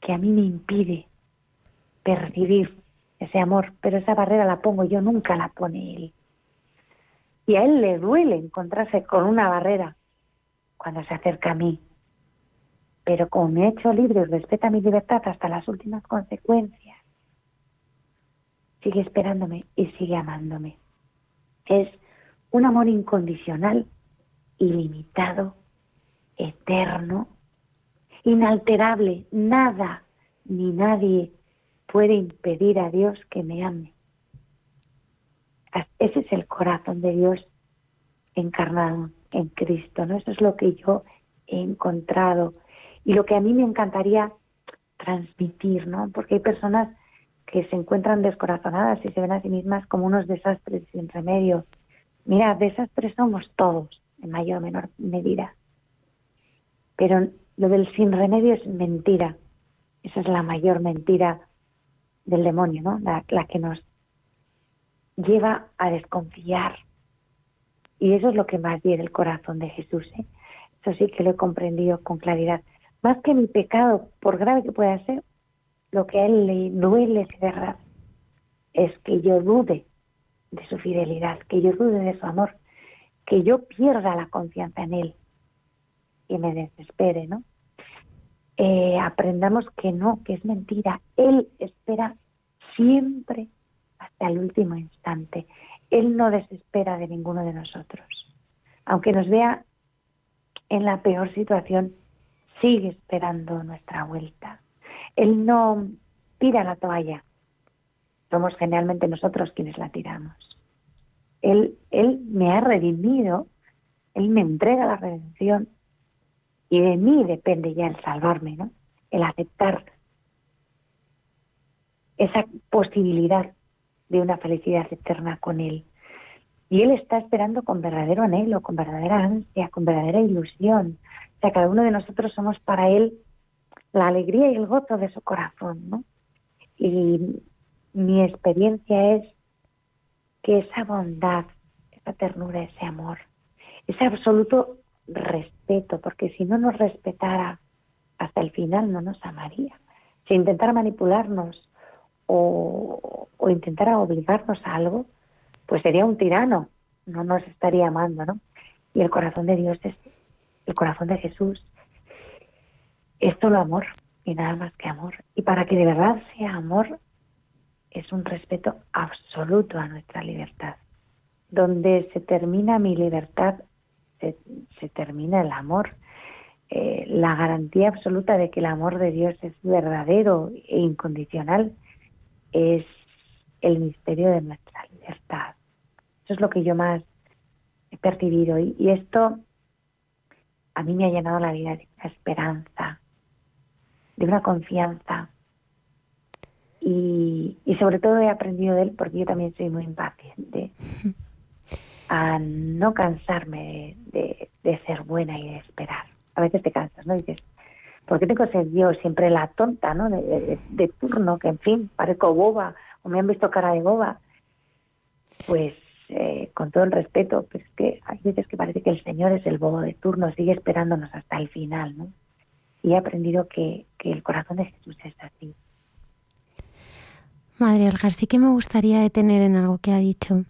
que a mí me impide percibir ese amor, pero esa barrera la pongo yo, nunca la pone él. Y a él le duele encontrarse con una barrera cuando se acerca a mí. Pero como me he hecho libre y respeta mi libertad hasta las últimas consecuencias, sigue esperándome y sigue amándome. Es un amor incondicional, ilimitado, eterno, inalterable. Nada ni nadie puede impedir a Dios que me ame. Ese es el corazón de Dios encarnado en Cristo, ¿no? Eso es lo que yo he encontrado y lo que a mí me encantaría transmitir, ¿no? Porque hay personas que se encuentran descorazonadas y se ven a sí mismas como unos desastres sin remedio. Mira, desastres somos todos, en mayor o menor medida. Pero lo del sin remedio es mentira. Esa es la mayor mentira del demonio, ¿no? La, que nos lleva a desconfiar. Y eso es lo que más viene el corazón de Jesús. ¿eh? Eso sí que lo he comprendido con claridad. Más que mi pecado, por grave que pueda ser, lo que a él le duele de verdad es que yo dude de su fidelidad, que yo dude de su amor, que yo pierda la confianza en él y me desespere, ¿no? Eh, aprendamos que no, que es mentira. Él espera siempre hasta el último instante. Él no desespera de ninguno de nosotros. Aunque nos vea en la peor situación, sigue esperando nuestra vuelta. Él no tira la toalla. Somos generalmente nosotros quienes la tiramos. Él, él me ha redimido, Él me entrega la redención y de mí depende ya el salvarme, ¿no? El aceptar esa posibilidad de una felicidad eterna con Él. Y Él está esperando con verdadero anhelo, con verdadera ansia, con verdadera ilusión. O sea, cada uno de nosotros somos para Él la alegría y el gozo de su corazón, ¿no? Y mi experiencia es que esa bondad, esa ternura, ese amor, ese absoluto respeto, porque si no nos respetara hasta el final no nos amaría. Si intentara manipularnos o, o intentara obligarnos a algo, pues sería un tirano, no nos estaría amando, ¿no? Y el corazón de Dios es el corazón de Jesús es solo amor y nada más que amor. Y para que de verdad sea amor, es un respeto absoluto a nuestra libertad. Donde se termina mi libertad, se, termina el amor. Eh, la garantía absoluta de que el amor de Dios es verdadero e incondicional es el misterio de nuestra libertad. Eso es lo que yo más he percibido. Y, esto a mí me ha llenado la vida de una esperanza, de una confianza. Y, sobre todo he aprendido de él porque yo también soy muy impaciente a no cansarme de, ser buena y de esperar. A veces te cansas, ¿no? dices, ¿por qué tengo que ser yo siempre la tonta, ¿no? de turno, que en fin, parezco boba o me han visto cara de boba? Pues eh, con todo el respeto, pues que hay veces que parece que el Señor es el bobo de turno, sigue esperándonos hasta el final, ¿no? Y he aprendido que, el corazón de Jesús es así. Madre Algar, sí que me gustaría detener en algo que ha dicho.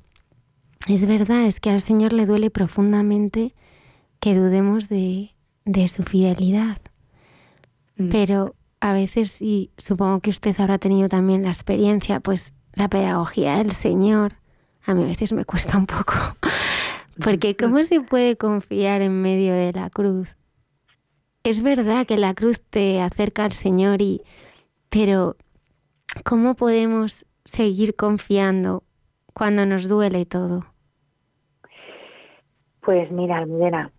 Es verdad, es que al Señor le duele profundamente que dudemos de, su fidelidad. Mm. Pero a veces, y supongo que usted habrá tenido también la experiencia, pues la pedagogía del Señor a mí a veces me cuesta un poco. Porque ¿cómo se puede confiar en medio de la cruz? Es verdad que la cruz te acerca al Señor y pero ¿cómo podemos seguir confiando cuando nos duele todo? Pues mira, Almudena,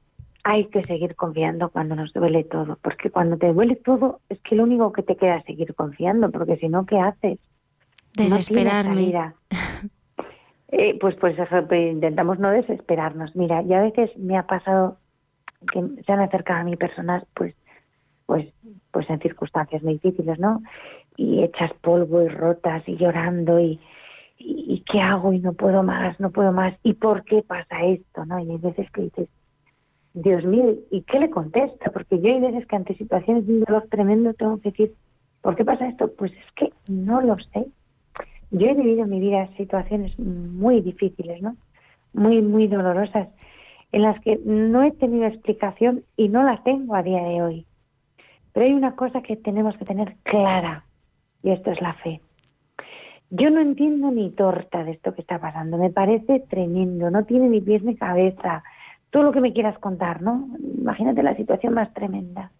hay que seguir confiando cuando nos duele todo, porque cuando te duele todo es que lo único que te queda es seguir confiando, porque si no, ¿qué haces? Desesperarme. Eh, pues, pues intentamos no desesperarnos. Mira, ya a veces me ha pasado que se han acercado a mí personas, pues, pues, pues en circunstancias muy difíciles, ¿no? Y hechas polvo y rotas y llorando y, qué hago y no puedo más, no puedo más. ¿Y por qué pasa esto, no? Y hay veces que dices, Dios mío, ¿y qué le contesta? Porque yo hay veces que ante situaciones de un dolor tremendo tengo que decir, ¿por qué pasa esto? Pues es que no lo sé. Yo he vivido en mi vida situaciones muy difíciles, ¿no? Muy, muy dolorosas, en las que no he tenido explicación y no la tengo a día de hoy. Pero hay una cosa que tenemos que tener clara, y esto es la fe. Yo no entiendo ni torta de esto que está pasando, me parece tremendo, no tiene ni pies ni cabeza, todo lo que me quieras contar, ¿no? Imagínate la situación más tremenda.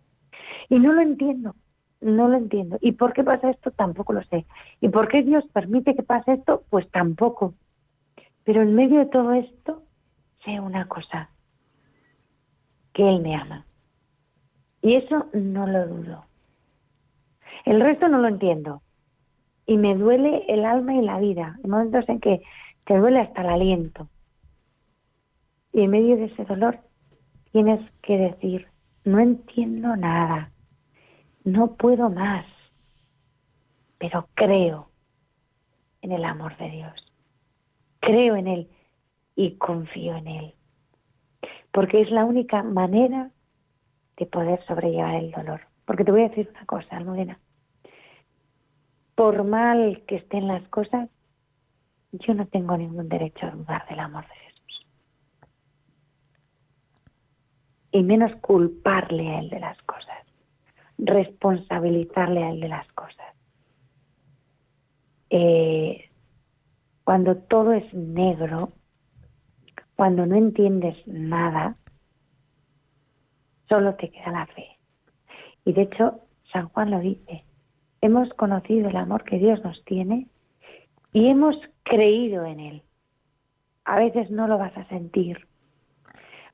Y no lo entiendo, no lo entiendo. ¿Y por qué pasa esto? Tampoco lo sé. ¿Y por qué Dios permite que pase esto? Pues tampoco. Pero en medio de todo esto, sé una cosa, que Él me ama. Y eso no lo dudo. El resto no lo entiendo. Y me duele el alma y la vida. Hay momentos en que te duele hasta el aliento. Y en medio de ese dolor tienes que decir, no entiendo nada no puedo más, pero creo en el amor de Dios, creo en Él y confío en Él, porque es la única manera de poder sobrellevar el dolor. Porque te voy a decir una cosa, Almudena, por mal que estén las cosas, yo no tengo ningún derecho a dudar del amor de Jesús. Y menos culparle a Él de las cosas responsabilizarle a él de las cosas. Eh, cuando todo es negro, cuando no entiendes nada, solo te queda la fe. Y de hecho, San Juan lo dice, hemos conocido el amor que Dios nos tiene y hemos creído en Él. A veces no lo vas a sentir,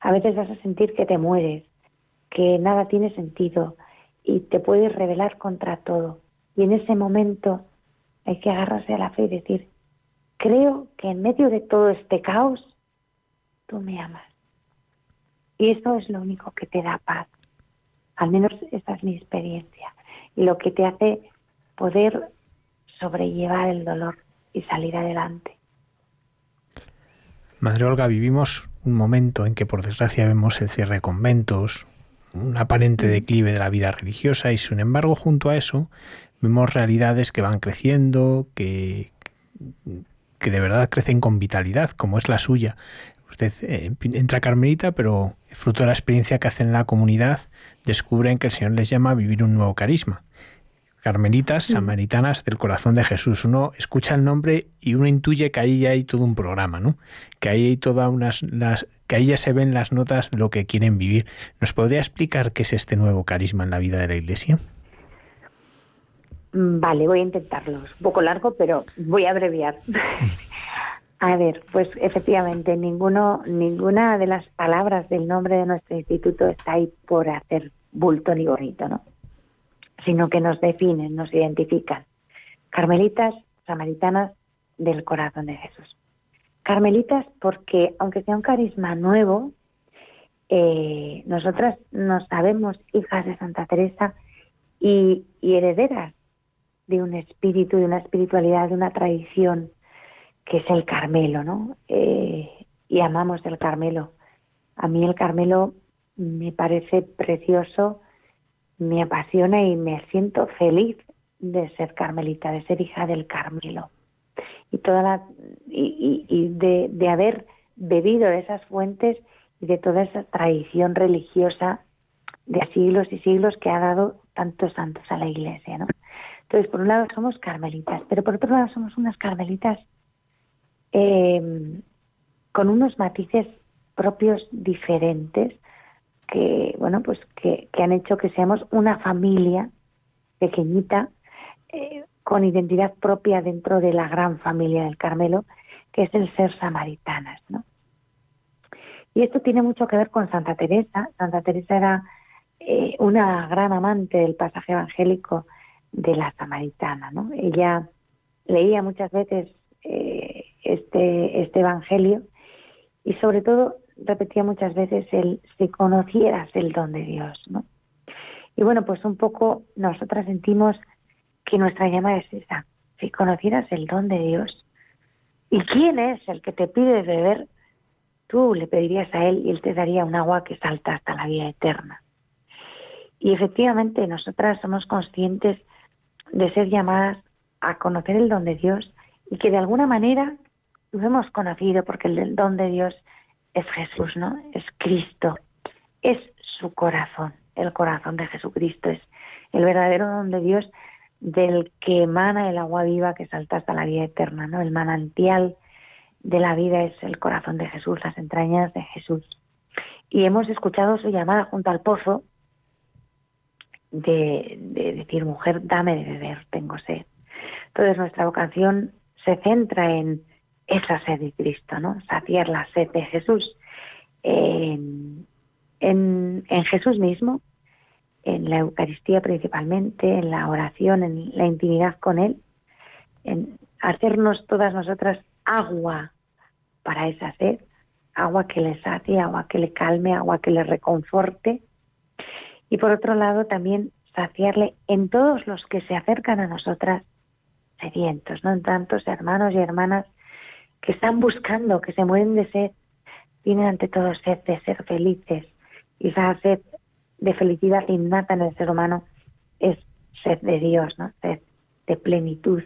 a veces vas a sentir que te mueres, que nada tiene sentido, y te puedes rebelar contra todo. Y en ese momento hay que agarrarse a la fe y decir, creo que en medio de todo este caos, tú me amas. Y eso es lo único que te da paz. Al menos esa es mi experiencia. Y lo que te hace poder sobrellevar el dolor y salir adelante. Madre Olga, vivimos un momento en que por desgracia vemos el cierre de conventos, un aparente declive de la vida religiosa y sin embargo junto a eso vemos realidades que van creciendo, que, que de verdad crecen con vitalidad, como es la suya. Usted eh, entra carmelita, pero fruto de la experiencia que hace en la comunidad, descubren que el Señor les llama a vivir un nuevo carisma carmelitas samaritanas del corazón de Jesús. Uno escucha el nombre y uno intuye que ahí hay todo un programa, ¿no? Que ahí hay todas unas las que ahí ya se ven las notas de lo que quieren vivir. ¿Nos podría explicar qué es este nuevo carisma en la vida de la Iglesia? Mm, vale, voy a intentarlo. Es un poco largo, pero voy a abreviar. A ver, pues efectivamente, ninguno, ninguna de las palabras del nombre de nuestro instituto está ahí por hacer bulto ni bonito, ¿no? Sino que nos definen, nos identifican. Carmelitas, samaritanas del corazón de Jesús. Carmelitas porque, aunque sea un carisma nuevo, eh, nosotras nos sabemos hijas de Santa Teresa y, herederas de un espíritu, de una espiritualidad, de una tradición que es el Carmelo, ¿no? Eh, y amamos el Carmelo. A mí el Carmelo me parece precioso, me apasiona y me siento feliz de ser carmelita, de ser hija del Carmelo. Y toda la y, y, de, de, haber bebido de esas fuentes y de toda esa tradición religiosa de siglos y siglos que ha dado tantos santos a la iglesia, ¿no? Entonces, por un lado somos carmelitas, pero por otro lado somos unas carmelitas eh, con unos matices propios diferentes que bueno pues que, han hecho que seamos una familia pequeñita eh, con identidad propia dentro de la gran familia del Carmelo que es el ser samaritanas ¿no? y esto tiene mucho que ver con Santa Teresa Santa Teresa era eh, una gran amante del pasaje evangélico de la samaritana ¿no? ella leía muchas veces eh, este, este Evangelio y sobre todo repetía muchas veces el si conocieras el don de Dios, ¿no? Y bueno, pues un poco nosotras sentimos que nuestra llamada es esa, si conocieras el don de Dios. ¿Y quién es el que te pide beber? Tú le pedirías a él y él te daría un agua que salta hasta la vida eterna. Y efectivamente nosotras somos conscientes de ser llamadas a conocer el don de Dios y que de alguna manera lo hemos conocido porque el don de Dios es Jesús, ¿no? Es Cristo, es su corazón, el corazón de Jesucristo, es el verdadero don de Dios del que emana el agua viva que salta hasta la vida eterna, ¿no? El manantial de la vida es el corazón de Jesús, las entrañas de Jesús. Y hemos escuchado su llamada junto al pozo de, de decir, mujer, dame de beber, tengo sed. Entonces nuestra vocación se centra en esa sed de Cristo, ¿no? Saciar la sed de Jesús en, en, Jesús mismo, en la Eucaristía principalmente, en la oración, en la intimidad con Él, en hacernos todas nosotras agua para esa sed, agua que le sacie, agua que le calme, agua que le reconforte. Y por otro lado también saciarle en todos los que se acercan a nosotras sedientos, ¿no? En tantos hermanos y hermanas que están buscando, que se mueren de sed, tienen ante todo sed de ser felices. Y esa sed de felicidad innata en el ser humano es sed de Dios, ¿no? Sed de plenitud.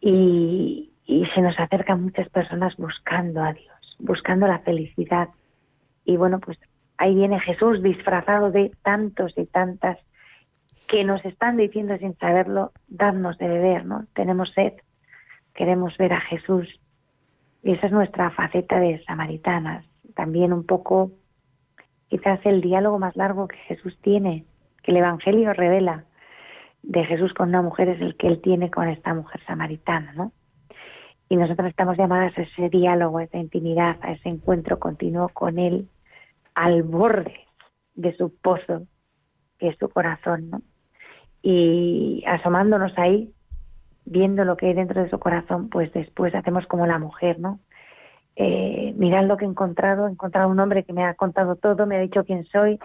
Y, y se nos acercan muchas personas buscando a Dios, buscando la felicidad. Y bueno, pues ahí viene Jesús disfrazado de tantos y tantas que nos están diciendo sin saberlo, darnos de beber, ¿no? Tenemos sed, queremos ver a Jesús. Y esa es nuestra faceta de samaritanas. También un poco, quizás el diálogo más largo que Jesús tiene, que el Evangelio revela de Jesús con una mujer es el que él tiene con esta mujer samaritana, ¿no? Y nosotros estamos llamadas a ese diálogo, a esa intimidad, a ese encuentro continuo con él al borde de su pozo, que es su corazón, ¿no? y asomándonos ahí, viendo lo que hay dentro de su corazón, pues después hacemos como la mujer, ¿no? Eh, mirad lo que he encontrado, he encontrado un hombre que me ha contado todo, me ha dicho quién soy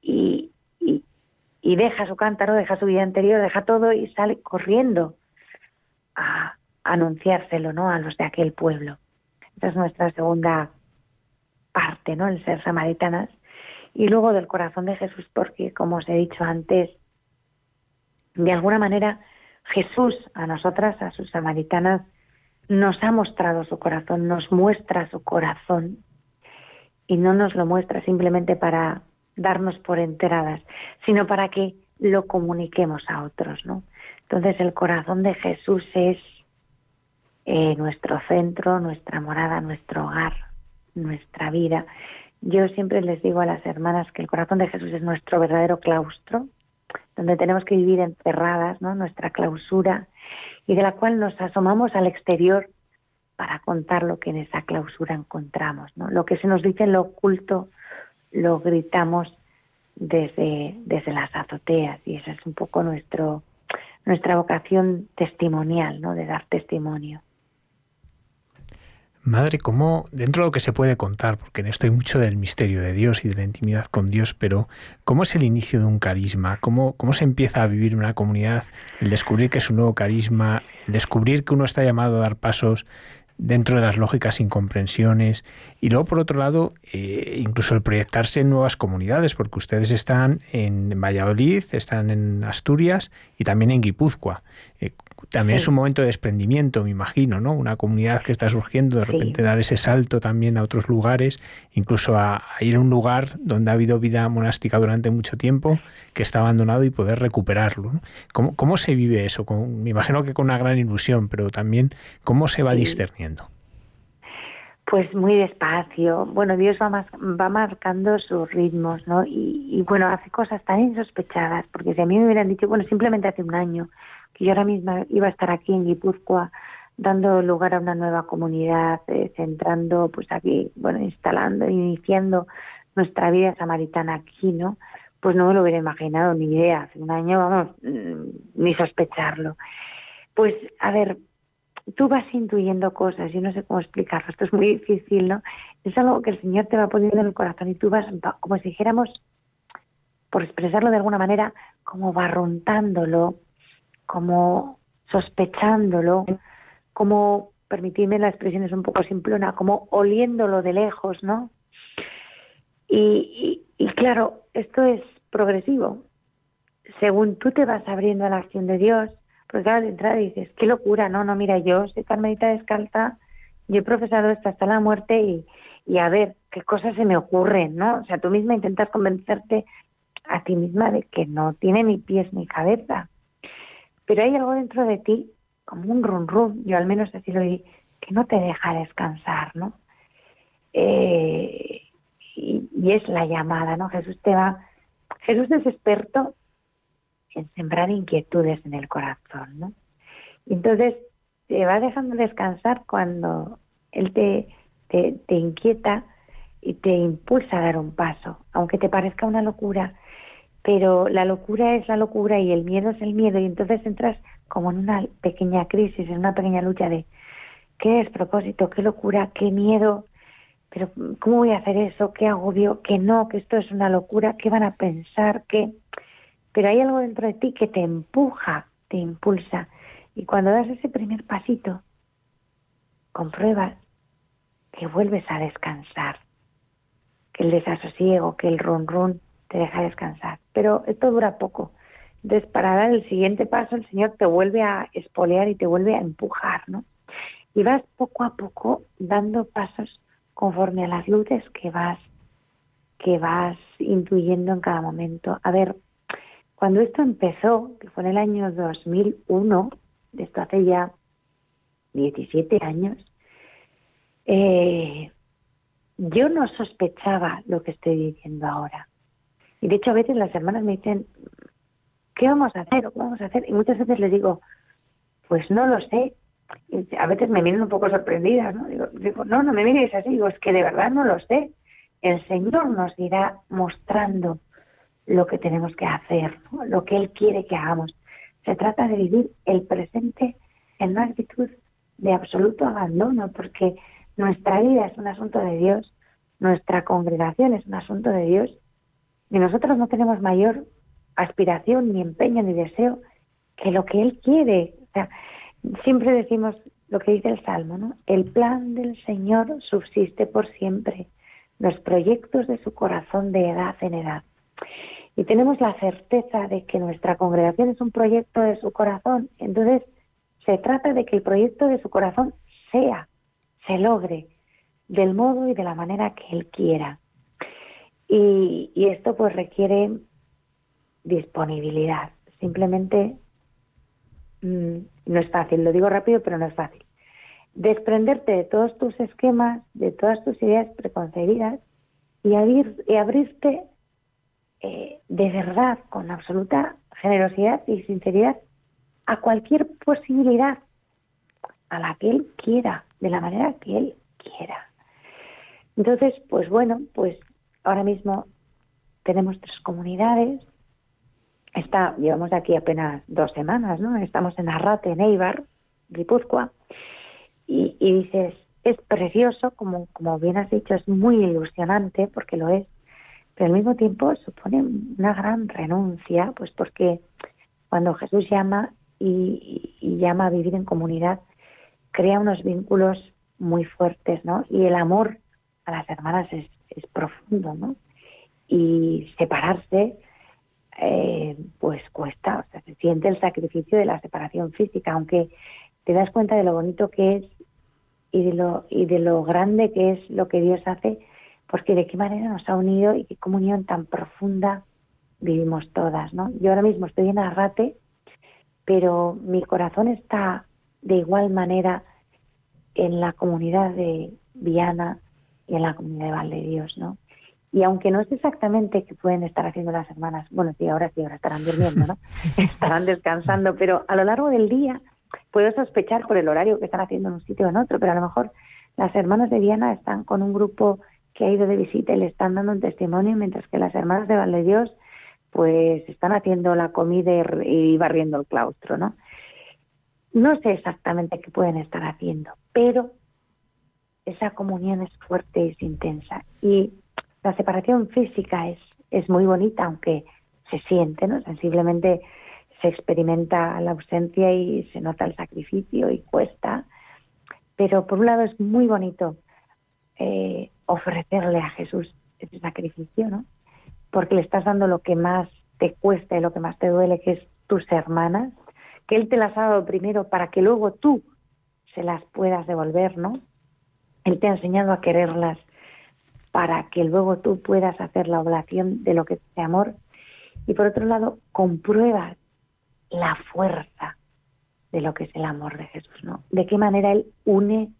y, y, y deja su cántaro, deja su vida anterior, deja todo y sale corriendo a, anunciárselo, ¿no? A los de aquel pueblo. Esa es nuestra segunda parte, ¿no? El ser samaritanas. Y luego del corazón de Jesús, porque como os he dicho antes, de alguna manera Jesús a nosotras, a sus samaritanas, nos ha mostrado su corazón, nos muestra su corazón y no nos lo muestra simplemente para darnos por enteradas, sino para que lo comuniquemos a otros, ¿no? Entonces el corazón de Jesús es eh, nuestro centro, nuestra morada, nuestro hogar, nuestra vida. Yo siempre les digo a las hermanas que el corazón de Jesús es nuestro verdadero claustro, donde tenemos que vivir encerradas, ¿no? nuestra clausura, y de la cual nos asomamos al exterior para contar lo que en esa clausura encontramos. ¿no? Lo que se nos dice en lo oculto lo gritamos desde, desde las azoteas y esa es un poco nuestro, nuestra vocación testimonial, ¿no? de dar testimonio. Madre, ¿cómo, dentro de lo que se puede contar, porque en esto hay mucho del misterio de Dios y de la intimidad con Dios, pero ¿cómo es el inicio de un carisma? ¿Cómo, cómo se empieza a vivir una comunidad? El descubrir que es un nuevo carisma, el descubrir que uno está llamado a dar pasos dentro de las lógicas incomprensiones y luego por otro lado eh, incluso el proyectarse en nuevas comunidades porque ustedes están en Valladolid, están en Asturias y también en Guipúzcoa. Eh, también es un momento de desprendimiento, me imagino, ¿no? Una comunidad que está surgiendo, de repente dar ese salto también a otros lugares, incluso a, ir a un lugar donde ha habido vida monástica durante mucho tiempo, que está abandonado y poder recuperarlo. ¿Cómo, se vive eso? me imagino que con una gran ilusión, pero también cómo se va discerniendo. Pues muy despacio. Bueno, Dios va, más, va marcando sus ritmos, ¿no? Y, y, bueno, hace cosas tan insospechadas, porque si a mí me hubieran dicho, bueno, simplemente hace un año, que yo ahora misma iba a estar aquí en Guipúzcoa dando lugar a una nueva comunidad, eh, centrando, pues aquí, bueno, instalando, iniciando nuestra vida samaritana aquí, ¿no? Pues no me lo hubiera imaginado, ni idea. Hace un año, vamos, mm, ni sospecharlo. Pues, a ver, tú vas intuyendo cosas, yo no sé cómo explicarlo, esto es muy difícil, ¿no? Es algo que el Señor te va poniendo en el corazón y tú vas, como si dijéramos, por expresarlo de alguna manera, como barruntándolo, como sospechándolo, como, permitidme la expresión es un poco simplona, como oliéndolo de lejos, ¿no? Y, y, claro, esto es progresivo. Según tú te vas abriendo a la acción de Dios, pues claro, de entrada dices, qué locura, no, no, mira, yo soy carmelita descalza, yo he profesado esto hasta la muerte y, y a ver, qué cosas se me ocurren, ¿no? O sea, tú misma intentas convencerte a ti misma de que no tiene ni pies ni cabeza pero hay algo dentro de ti, como un run run, yo al menos así lo vi, que no te deja descansar, ¿no? Eh, y, es la llamada, ¿no? Jesús te va, Jesús es experto en sembrar inquietudes en el corazón, ¿no? Y entonces te va dejando descansar cuando Él te, te, te inquieta y te impulsa a dar un paso, aunque te parezca una locura, pero la locura es la locura y el miedo es el miedo y entonces entras como en una pequeña crisis, en una pequeña lucha de qué es propósito, qué locura, qué miedo, pero ¿cómo voy a hacer eso? ¿Qué agobio? Que no, que esto es una locura, ¿qué van a pensar? que Pero hay algo dentro de ti que te empuja, te impulsa. Y cuando das ese primer pasito, compruebas que vuelves a descansar, que el desasosiego, que el ron ron te deja descansar. Pero esto dura poco. Entonces, para dar el siguiente paso, el Señor te vuelve a espolear y te vuelve a empujar, ¿no? Y vas poco a poco dando pasos conforme a las luces que vas que vas intuyendo en cada momento. A ver, cuando esto empezó, que fue en el año 2001, esto hace ya 17 años, eh, yo no sospechaba lo que estoy diciendo ahora. Y de hecho a veces las hermanas me dicen, ¿qué vamos a hacer? ¿Qué vamos a hacer? Y muchas veces les digo, pues no lo sé. Y a veces me miran un poco sorprendidas, ¿no? Digo, no, no me mires así. Digo, es que de verdad no lo sé. El Señor nos irá mostrando lo que tenemos que hacer, lo que Él quiere que hagamos. Se trata de vivir el presente en una actitud de absoluto abandono, porque nuestra vida es un asunto de Dios, nuestra congregación es un asunto de Dios y nosotros no tenemos mayor aspiración, ni empeño, ni deseo que lo que Él quiere. O sea, siempre decimos lo que dice el Salmo, ¿no? El plan del Señor subsiste por siempre, los proyectos de su corazón de edad en edad. Y tenemos la certeza de que nuestra congregación es un proyecto de su corazón. Entonces, se trata de que el proyecto de su corazón sea, se logre, del modo y de la manera que Él quiera. Y, esto pues requiere disponibilidad. Simplemente mm, no es fácil, lo digo rápido, pero no es fácil. Desprenderte de todos tus esquemas, de todas tus ideas preconcebidas y, y abrirte eh, de verdad, con absoluta generosidad y sinceridad, a cualquier posibilidad. a la que Él quiera, de la manera que Él quiera. Entonces, pues bueno, pues ahora mismo tenemos tres comunidades. Está, llevamos aquí apenas dos semanas, ¿no? Estamos en Arrate, en Eibar, Guipúzcoa, y, y dices, es precioso, como, como bien has dicho, es muy ilusionante, porque lo es, pero al mismo tiempo supone una gran renuncia, pues porque cuando Jesús llama y, llama a vivir en comunidad, crea unos vínculos muy fuertes, ¿no? Y el amor a las hermanas es, es profundo, ¿no? Y separarse, eh, pues cuesta, o sea, se siente el sacrificio de la separación física, aunque te das cuenta de lo bonito que es y de lo, y de lo grande que es lo que Dios hace, porque de qué manera nos ha unido y qué comunión tan profunda vivimos todas, ¿no? Yo ahora mismo estoy en Arrate, pero mi corazón está de igual manera en la comunidad de Viana y en la comunidad de Valdedios, ¿no? Y aunque no sé exactamente qué pueden estar haciendo las hermanas, bueno, sí, ahora sí, ahora estarán durmiendo, ¿no? estarán descansando, pero a lo largo del día puedo sospechar por el horario que están haciendo en un sitio o en otro, pero a lo mejor las hermanas de Viana están con un grupo que ha ido de visita y le están dando un testimonio, mientras que las hermanas de Valdedios pues están haciendo la comida y barriendo el claustro, ¿no? No sé exactamente qué pueden estar haciendo, pero esa comunión es fuerte es intensa. Y la separación física es, es muy bonita, aunque se siente, ¿no? Sensiblemente se experimenta la ausencia y se nota el sacrificio y cuesta. Pero por un lado es muy bonito eh, ofrecerle a Jesús ese sacrificio, ¿no? Porque le estás dando lo que más te cuesta y lo que más te duele, que es tus hermanas, que Él te las ha dado primero para que luego tú se las puedas devolver, ¿no? Él te ha enseñado a quererlas para que luego tú puedas hacer la oblación de lo que es ese amor. Y por otro lado, compruebas la fuerza de lo que es el amor de Jesús, ¿no? De qué manera Él une,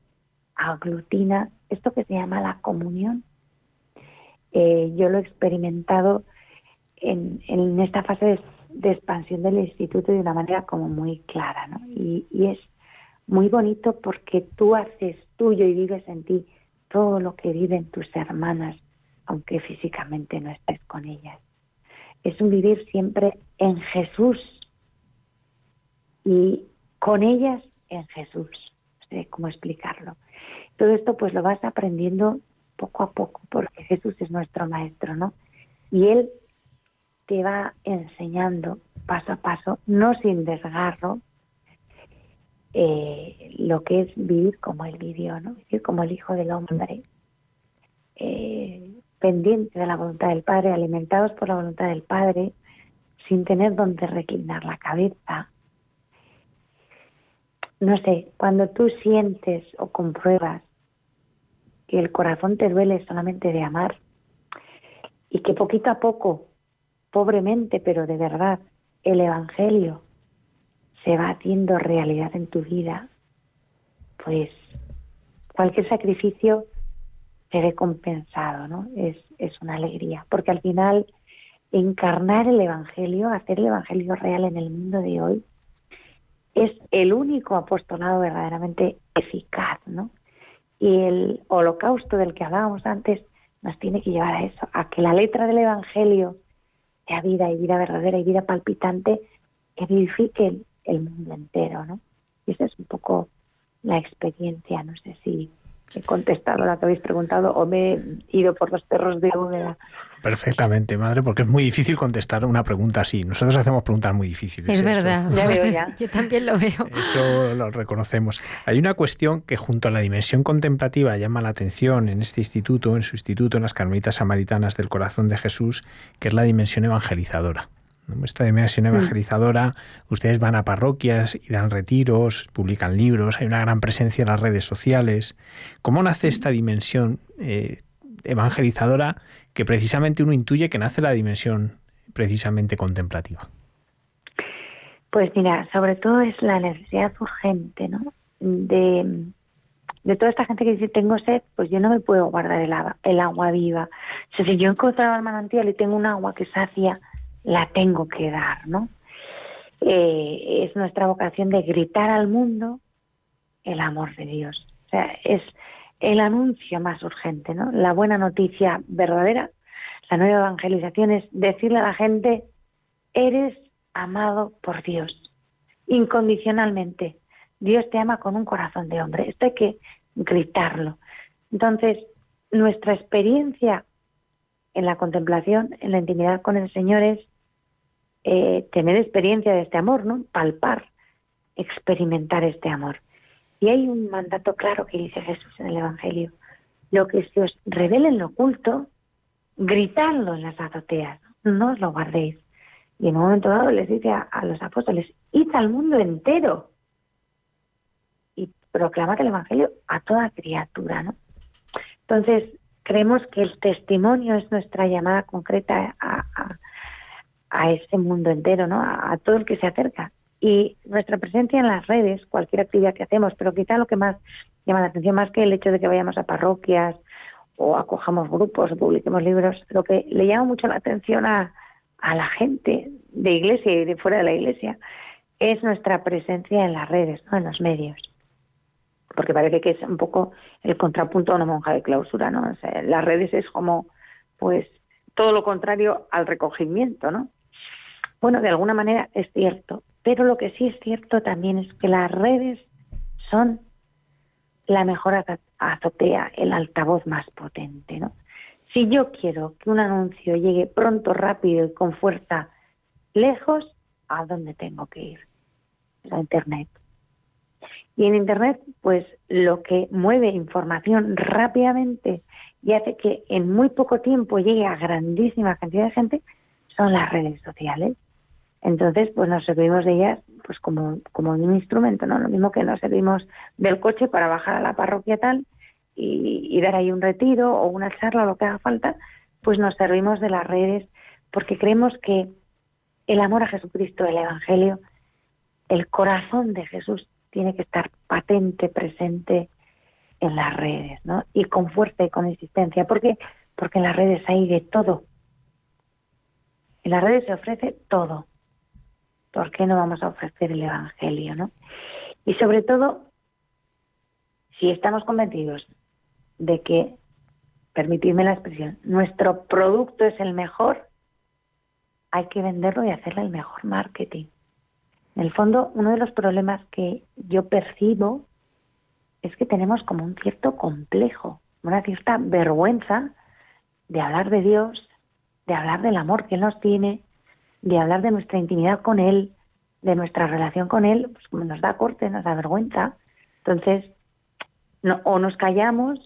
aglutina esto que se llama la comunión. Eh, yo lo he experimentado en, en esta fase de, expansión del instituto de una manera como muy clara, ¿no? Y, y es muy bonito porque tú haces tuyo y vives en ti todo lo que viven tus hermanas, aunque físicamente no estés con ellas. Es un vivir siempre en Jesús y con ellas en Jesús. No sé cómo explicarlo. Todo esto pues lo vas aprendiendo poco a poco, porque Jesús es nuestro maestro, ¿no? Y Él te va enseñando paso a paso, no sin desgarro, eh, lo que es vivir como Él vivió, ¿no? Vivir como el Hijo del Hombre, eh, pendiente de la voluntad del Padre, alimentados por la voluntad del Padre, sin tener donde reclinar la cabeza. No sé, cuando tú sientes o compruebas que el corazón te duele solamente de amar y que poquito a poco, pobremente, pero de verdad, el Evangelio se va haciendo realidad en tu vida, pues cualquier sacrificio se ve compensado, ¿no? Es, es una alegría, porque al final encarnar el Evangelio, hacer el Evangelio real en el mundo de hoy, es el único apostolado verdaderamente eficaz, ¿no? Y el holocausto del que hablábamos antes nos tiene que llevar a eso, a que la letra del Evangelio sea vida y vida verdadera y vida palpitante que vivifique el, mundo entero, ¿no? Y esa es un poco la experiencia, no sé si he contestado la que habéis preguntado o me he ido por los perros de Úbeda. Perfectamente, madre, porque es muy difícil contestar una pregunta así. Nosotros hacemos preguntas muy difíciles. Es verdad, ya veo ya. yo también lo veo. Eso lo reconocemos. Hay una cuestión que junto a la dimensión contemplativa llama la atención en este instituto, en su instituto, en las Carmelitas Samaritanas del Corazón de Jesús, que es la dimensión evangelizadora. Esta dimensión mm. evangelizadora, ustedes van a parroquias y dan retiros, publican libros, hay una gran presencia en las redes sociales. ¿Cómo nace esta dimensión eh, evangelizadora que precisamente uno intuye que nace la dimensión precisamente contemplativa? Pues mira, sobre todo es la necesidad urgente, ¿no? De, de toda esta gente que dice tengo sed, pues yo no me puedo guardar el agua, el agua viva. O sea, si yo he encontrado el manantial y tengo un agua que sacia, la tengo que dar, ¿no? Eh, es nuestra vocación de gritar al mundo el amor de Dios. O sea, es el anuncio más urgente, ¿no? La buena noticia verdadera, la nueva evangelización es decirle a la gente, eres amado por Dios, incondicionalmente. Dios te ama con un corazón de hombre. Esto hay que gritarlo. Entonces, nuestra experiencia en la contemplación, en la intimidad con el Señor es eh, tener experiencia de este amor, ¿no? Palpar, experimentar este amor. Y hay un mandato claro que dice Jesús en el Evangelio. Lo que se os revele en lo oculto, gritadlo en las azoteas, no os lo guardéis. Y en un momento dado les dice a, los apóstoles, id al mundo entero y proclamad el Evangelio a toda criatura, ¿no? Entonces, creemos que el testimonio es nuestra llamada concreta a, ese mundo entero, ¿no? A, todo el que se acerca. Y nuestra presencia en las redes, cualquier actividad que hacemos, pero quizá lo que más llama la atención, más que el hecho de que vayamos a parroquias o acojamos grupos o publiquemos libros, lo que le llama mucho la atención a, a la gente de iglesia y de fuera de la iglesia es nuestra presencia en las redes, ¿no? en los medios porque parece que es un poco el contrapunto a una monja de clausura, ¿no? las redes es como, pues, todo lo contrario al recogimiento, ¿no? Bueno, de alguna manera es cierto, pero lo que sí es cierto también es que las redes son la mejor azotea, el altavoz más potente, ¿no? Si yo quiero que un anuncio llegue pronto, rápido y con fuerza lejos, ¿a dónde tengo que ir? A Internet. Y en Internet, pues lo que mueve información rápidamente y hace que en muy poco tiempo llegue a grandísima cantidad de gente son las redes sociales. Entonces, pues nos servimos de ellas pues como, como un instrumento, ¿no? Lo mismo que nos servimos del coche para bajar a la parroquia tal y, dar ahí un retiro o una charla o lo que haga falta, pues nos servimos de las redes porque creemos que el amor a Jesucristo, el Evangelio, el corazón de Jesús tiene que estar patente, presente en las redes, ¿no? Y con fuerza y con insistencia. ¿Por qué? Porque en las redes hay de todo. En las redes se ofrece todo. ¿Por qué no vamos a ofrecer el Evangelio, no? Y sobre todo, si estamos convencidos de que, permitidme la expresión, nuestro producto es el mejor, hay que venderlo y hacerle el mejor marketing. En el fondo, uno de los problemas que yo percibo es que tenemos como un cierto complejo, una cierta vergüenza de hablar de Dios, de hablar del amor que nos tiene, de hablar de nuestra intimidad con Él, de nuestra relación con Él, pues nos da corte, nos da vergüenza. Entonces, o nos callamos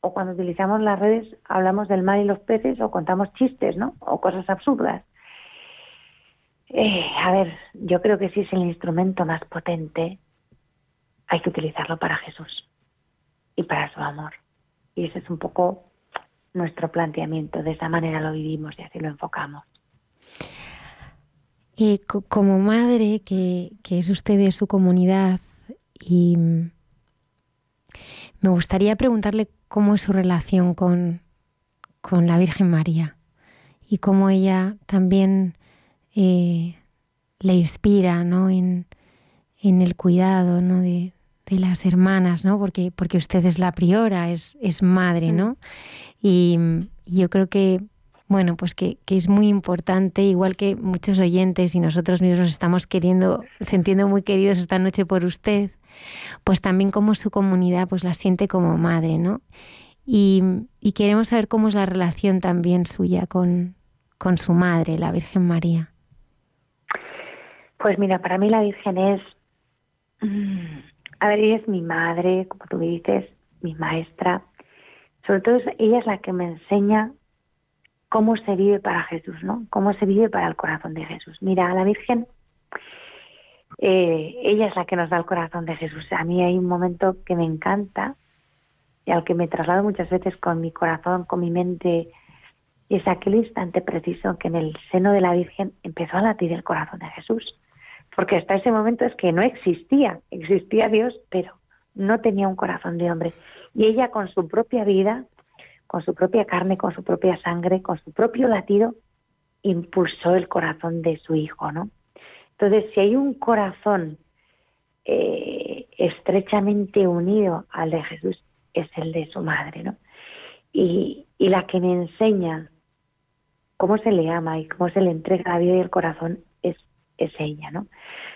o cuando utilizamos las redes hablamos del mar y los peces o contamos chistes, ¿no? O cosas absurdas. Eh, a ver, yo creo que si es el instrumento más potente, hay que utilizarlo para Jesús y para su amor. Y ese es un poco nuestro planteamiento. De esa manera lo vivimos y así lo enfocamos. Como madre que, que es usted de su comunidad y me gustaría preguntarle cómo es su relación con, con la Virgen María y cómo ella también eh, le inspira ¿no? en, el cuidado ¿no? de, las hermanas, ¿no? porque, porque usted es la priora, es, es madre, ¿no? Y, yo creo que, bueno, pues que, es muy importante, igual que muchos oyentes y nosotros mismos estamos queriendo, sintiendo muy queridos esta noche por usted, pues también como su comunidad pues la siente como madre, ¿no? Y, y queremos saber cómo es la relación también suya con, con su madre, la Virgen María. Pues mira, para mí la Virgen es, mm, a ver, ella es mi madre, como tú dices, mi maestra. Sobre todo ella es la que me enseña cómo se vive para Jesús, ¿no? Cómo se vive para el corazón de Jesús. Mira, a la Virgen, eh, ella es la que nos da el corazón de Jesús. A mí hay un momento que me encanta y al que me traslado muchas veces con mi corazón, con mi mente, y es aquel instante preciso que en el seno de la Virgen empezó a latir el corazón de Jesús porque hasta ese momento es que no existía, existía Dios, pero no tenía un corazón de hombre. Y ella con su propia vida, con su propia carne, con su propia sangre, con su propio latido, impulsó el corazón de su hijo, ¿no? Entonces, si hay un corazón eh, estrechamente unido al de Jesús es el de su madre, ¿no? Y, la que me enseña cómo se le ama y cómo se le entrega la vida y el corazón es, ella, ¿no?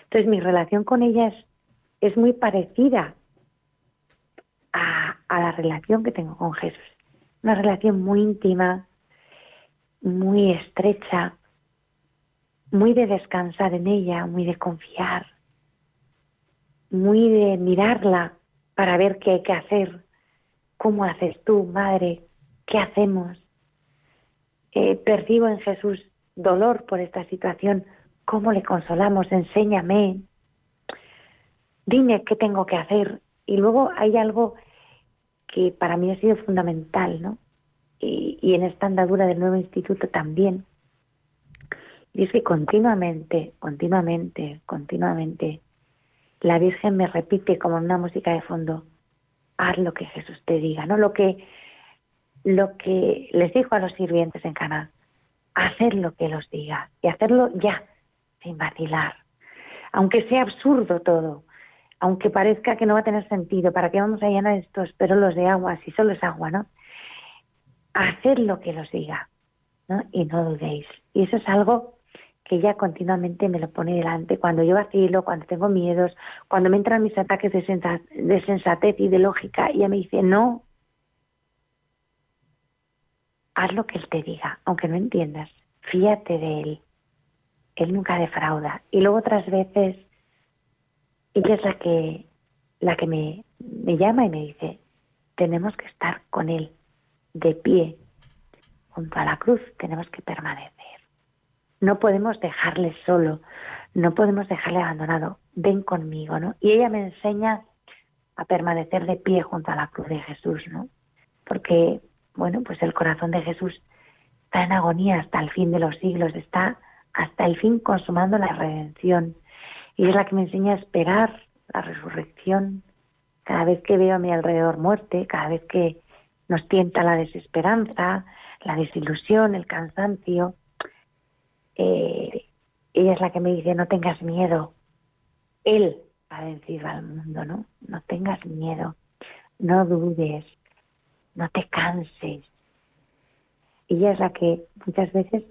Entonces mi relación con ella es, es muy parecida a la relación que tengo con Jesús. Una relación muy íntima, muy estrecha, muy de descansar en ella, muy de confiar, muy de mirarla para ver qué hay que hacer, cómo haces tú, madre, qué hacemos. Eh, percibo en Jesús dolor por esta situación, cómo le consolamos, enséñame, dime qué tengo que hacer. Y luego hay algo que para mí ha sido fundamental, ¿no? Y, y en esta andadura del nuevo instituto también. Y es que continuamente, continuamente, continuamente la Virgen me repite como una música de fondo, haz lo que Jesús te diga, ¿no? Lo que, lo que les dijo a los sirvientes en Cana, hacer lo que los diga y hacerlo ya, sin vacilar. Aunque sea absurdo todo, aunque parezca que no va a tener sentido, ¿para qué vamos a llenar estos perolos de agua si solo es agua, no? Hacer lo que los diga, ¿no? Y no dudéis. Y eso es algo que ella continuamente me lo pone delante. Cuando yo vacilo, cuando tengo miedos, cuando me entran mis ataques de, sensatez y de lógica, ella me dice, no, haz lo que él te diga, aunque no entiendas, fíate de él. Él nunca defrauda. Y luego otras veces, ella es la que, la que me, me llama y me dice, tenemos que estar con él, de pie, junto a la cruz, tenemos que permanecer. No podemos dejarle solo, no podemos dejarle abandonado. Ven conmigo, ¿no? Y ella me enseña a permanecer de pie junto a la cruz de Jesús, ¿no? Porque, bueno, pues el corazón de Jesús está en agonía hasta el fin de los siglos, está hasta el fin consumando la redención. Y es la que me enseña a esperar la resurrección. Cada vez que veo a mi alrededor muerte, cada vez que nos tienta la desesperanza, la desilusión, el cansancio, eh, ella es la que me dice, no tengas miedo. Él ha vencido al mundo, ¿no? No tengas miedo, no dudes, no te canses. Ella es la que muchas veces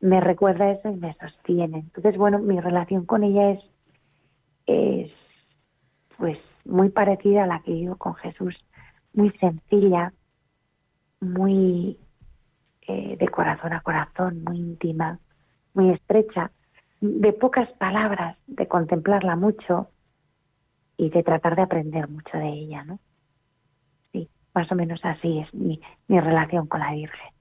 me recuerda eso y me sostiene. Entonces, bueno, mi relación con ella es, es pues muy parecida a la que vivo con Jesús, muy sencilla, muy eh, de corazón a corazón, muy íntima, muy estrecha, de pocas palabras, de contemplarla mucho y de tratar de aprender mucho de ella, ¿no? Sí, más o menos así es mi, mi relación con la Virgen.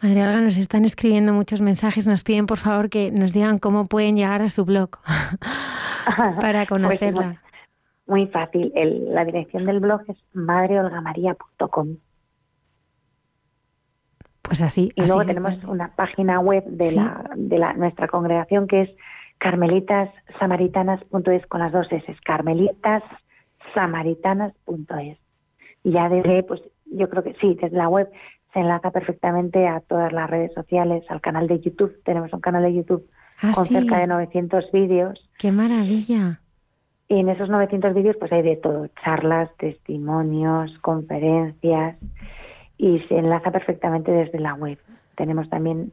Madre Olga, nos están escribiendo muchos mensajes, nos piden por favor que nos digan cómo pueden llegar a su blog para pues conocerla. muy, fácil, la dirección del blog es madreolgamaria.com. Pues así. Y luego tenemos una página web de, la, de la, nuestra congregación que es carmelitasamaritanas.es con las dos S, carmelitasamaritanas.es. Y ya desde, pues yo creo que sí, desde la web se enlaza perfectamente a todas las redes sociales, al canal de YouTube. Tenemos un canal de YouTube ah, con cerca de 900 vídeos. ¡Qué maravilla! Y en esos 900 vídeos pues hay de todo, charlas, testimonios, conferencias y se enlaza perfectamente desde la web. Tenemos también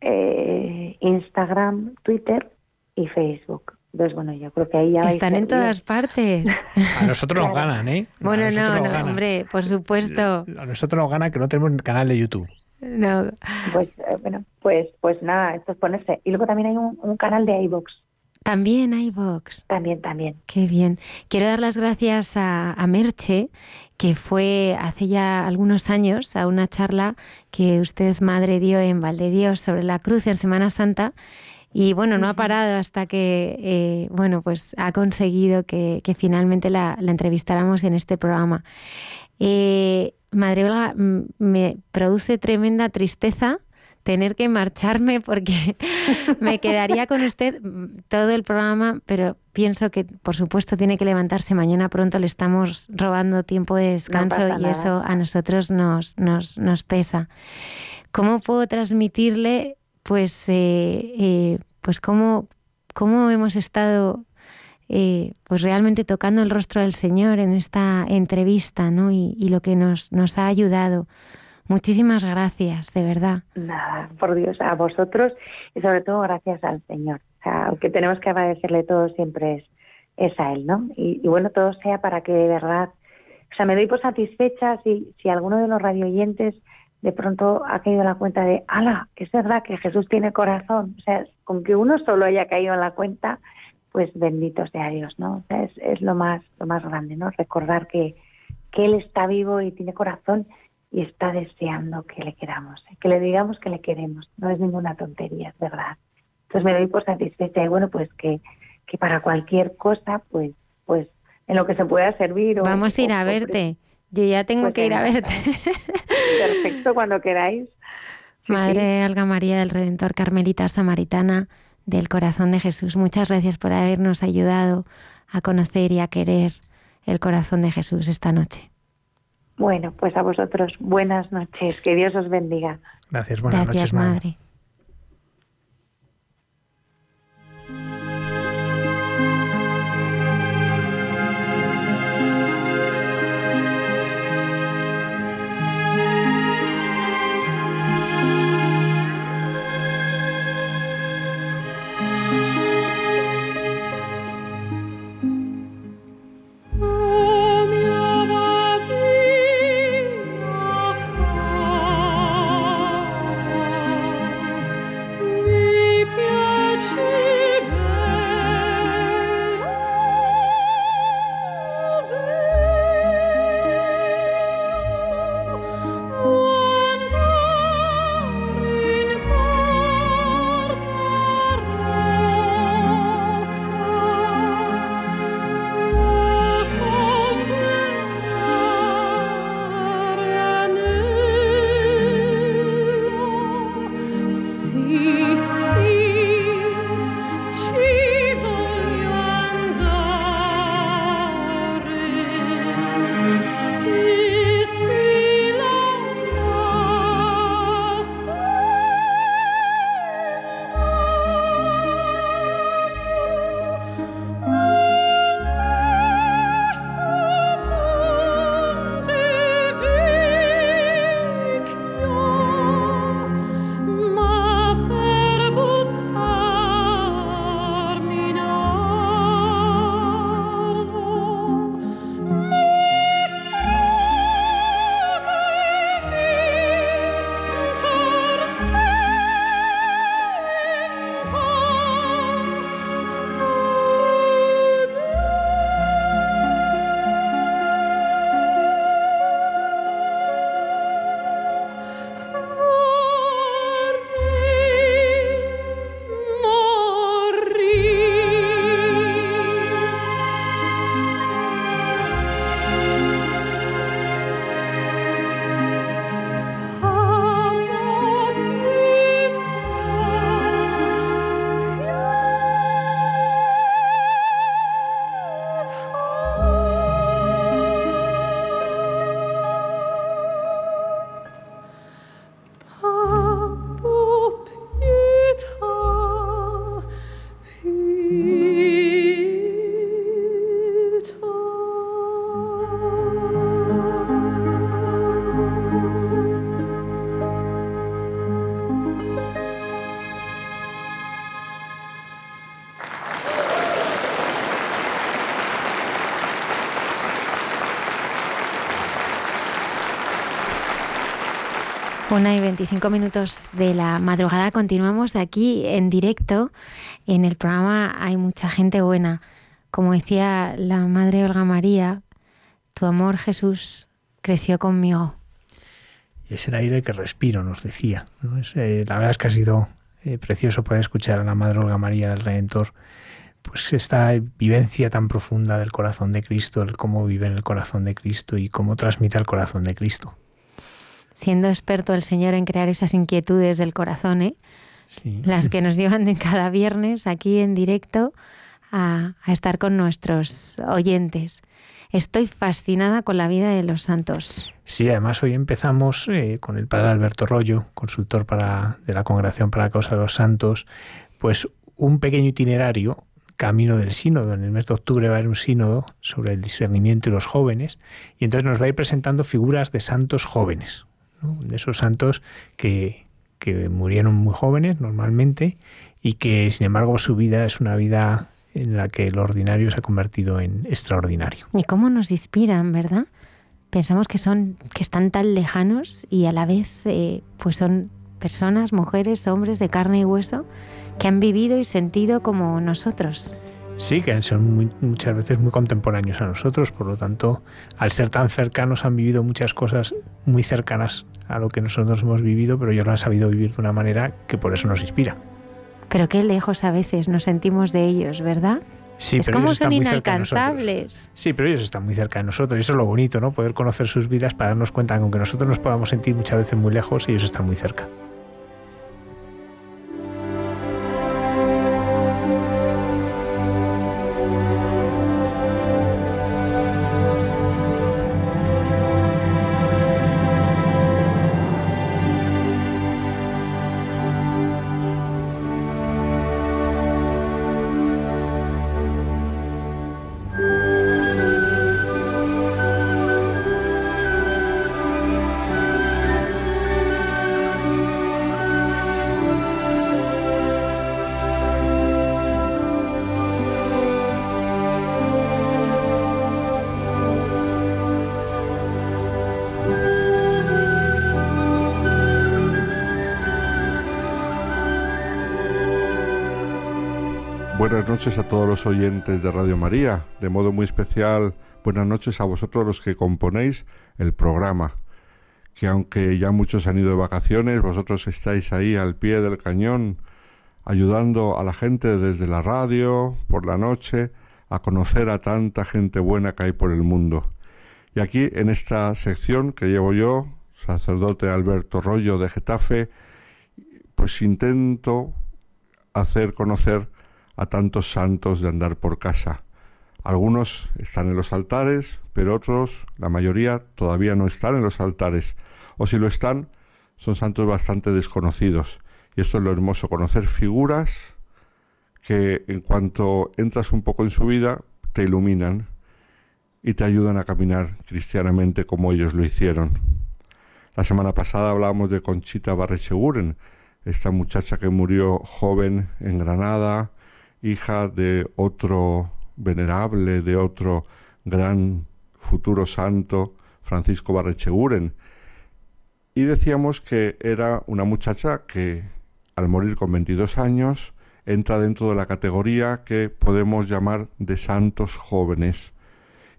eh, Instagram, Twitter y Facebook. Entonces, bueno, yo creo que ahí ya... Están en todas partes. A nosotros nos ganan, ¿eh? Bueno, no, no, hombre, por supuesto. A nosotros nos gana que no tenemos canal de YouTube. No. Pues, eh, bueno, pues, pues nada, esto es ponerse. Y luego también hay un, canal de iVoox. También iVoox. También, también. Qué bien. Quiero dar las gracias a, a Merche, que fue hace ya algunos años a una charla que usted, madre, dio en Dios sobre la cruz en Semana Santa. Y bueno, no ha parado hasta que, eh, bueno, pues ha conseguido que, finalmente la, entrevistáramos en este programa. Eh, madre Olga, me produce tremenda tristeza tener que marcharme porque me quedaría con usted todo el programa, pero pienso que por supuesto tiene que levantarse mañana pronto, le estamos robando tiempo de descanso y eso a nosotros nos, nos, nos, pesa. ¿Cómo puedo transmitirle pues, eh, eh, pues cómo, cómo hemos estado eh, pues realmente tocando el rostro del Señor en esta entrevista, ¿no? Y, lo que nos, nos ha ayudado. Muchísimas gracias, de verdad. Nada, por Dios, a vosotros y sobre todo gracias al Señor. O sea, tenemos que agradecerle todo siempre es, es a Él, ¿no? Y, y, bueno, todo sea para que de verdad, o sea, me doy por satisfecha si, si alguno de los radioyentes de pronto ha caído en la cuenta de, ala, es verdad que Jesús tiene corazón. O sea, con que uno solo haya caído en la cuenta, pues bendito sea Dios, ¿no? O sea, es, es lo más, lo más grande, ¿no? Recordar que, que Él está vivo y tiene corazón y está deseando que le queramos, ¿eh? que le digamos que le queremos. No es ninguna tontería, es verdad. Entonces me doy por satisfecha y bueno, pues que, que para cualquier cosa, pues, pues en lo que se pueda servir. Vamos a ir a verte. Yo ya tengo pues que ir a verte. Perfecto, cuando queráis. Sí, Madre sí. Alga María del Redentor Carmelita Samaritana del Corazón de Jesús, muchas gracias por habernos ayudado a conocer y a querer el corazón de Jesús esta noche. Bueno, pues a vosotros buenas noches, que Dios os bendiga. Gracias, buenas gracias, noches, madre. madre. Una y 25 minutos de la madrugada continuamos aquí en directo. En el programa hay mucha gente buena. Como decía la Madre Olga María, tu amor Jesús creció conmigo. Es el aire que respiro, nos decía. eh, la verdad es que ha sido eh, precioso poder escuchar a la Madre Olga María del Redentor, pues esta vivencia tan profunda del corazón de Cristo, el cómo vive en el corazón de Cristo y cómo transmite el corazón de Cristo siendo experto el Señor en crear esas inquietudes del corazón, ¿eh? sí. las que nos llevan de cada viernes aquí en directo a, a, estar con nuestros oyentes. Estoy fascinada con la vida de los santos. Sí, además hoy empezamos eh, con el padre Alberto Rollo, consultor para, de la Congregación para la Causa de los Santos, pues un pequeño itinerario camino del sínodo. En el mes de octubre va a haber un sínodo sobre el discernimiento y los jóvenes, y entonces nos va a ir presentando figuras de santos jóvenes, de esos santos que, que murieron muy jóvenes normalmente y que sin embargo su vida es una vida en la que lo ordinario se ha convertido en extraordinario. Y cómo nos inspiran, ¿verdad? Pensamos que son, que están tan lejanos y a la vez, eh, pues son personas, mujeres, hombres de carne y hueso que han vivido y sentido como nosotros. Sí, que son muchas veces muy contemporáneos a nosotros, por lo tanto, al ser tan cercanos han vivido muchas cosas muy cercanas a lo que nosotros hemos vivido, pero ellos lo han sabido vivir de una manera que por eso nos inspira. Pero qué lejos a veces nos sentimos de ellos, ¿verdad? Sí, es pero como ellos son están muy cerca de inalcanzables. Sí, pero ellos están muy cerca de nosotros y eso es lo bonito, ¿no? Poder conocer sus vidas para darnos cuenta que aunque nosotros nos podamos sentir muchas veces muy lejos, ellos están muy cerca. Buenas noches a todos los oyentes de Radio María, de modo muy especial buenas noches a vosotros los que componéis el programa, que aunque ya muchos han ido de vacaciones, vosotros estáis ahí al pie del cañón, ayudando a la gente desde la radio, por la noche, a conocer a tanta gente buena que hay por el mundo. Y aquí, en esta sección que llevo yo, sacerdote Alberto Rollo de Getafe, pues intento hacer conocer a tantos santos de andar por casa. Algunos están en los altares, pero otros, la mayoría, todavía no están en los altares. O si lo están, son santos bastante desconocidos. Y esto es lo hermoso, conocer figuras que en cuanto entras un poco en su vida, te iluminan y te ayudan a caminar cristianamente como ellos lo hicieron. La semana pasada hablábamos de Conchita Barrecheguren, esta muchacha que murió joven en Granada, hija de otro venerable, de otro gran futuro santo, Francisco Barrecheguren. Y decíamos que era una muchacha que al morir con 22 años entra dentro de la categoría que podemos llamar de santos jóvenes.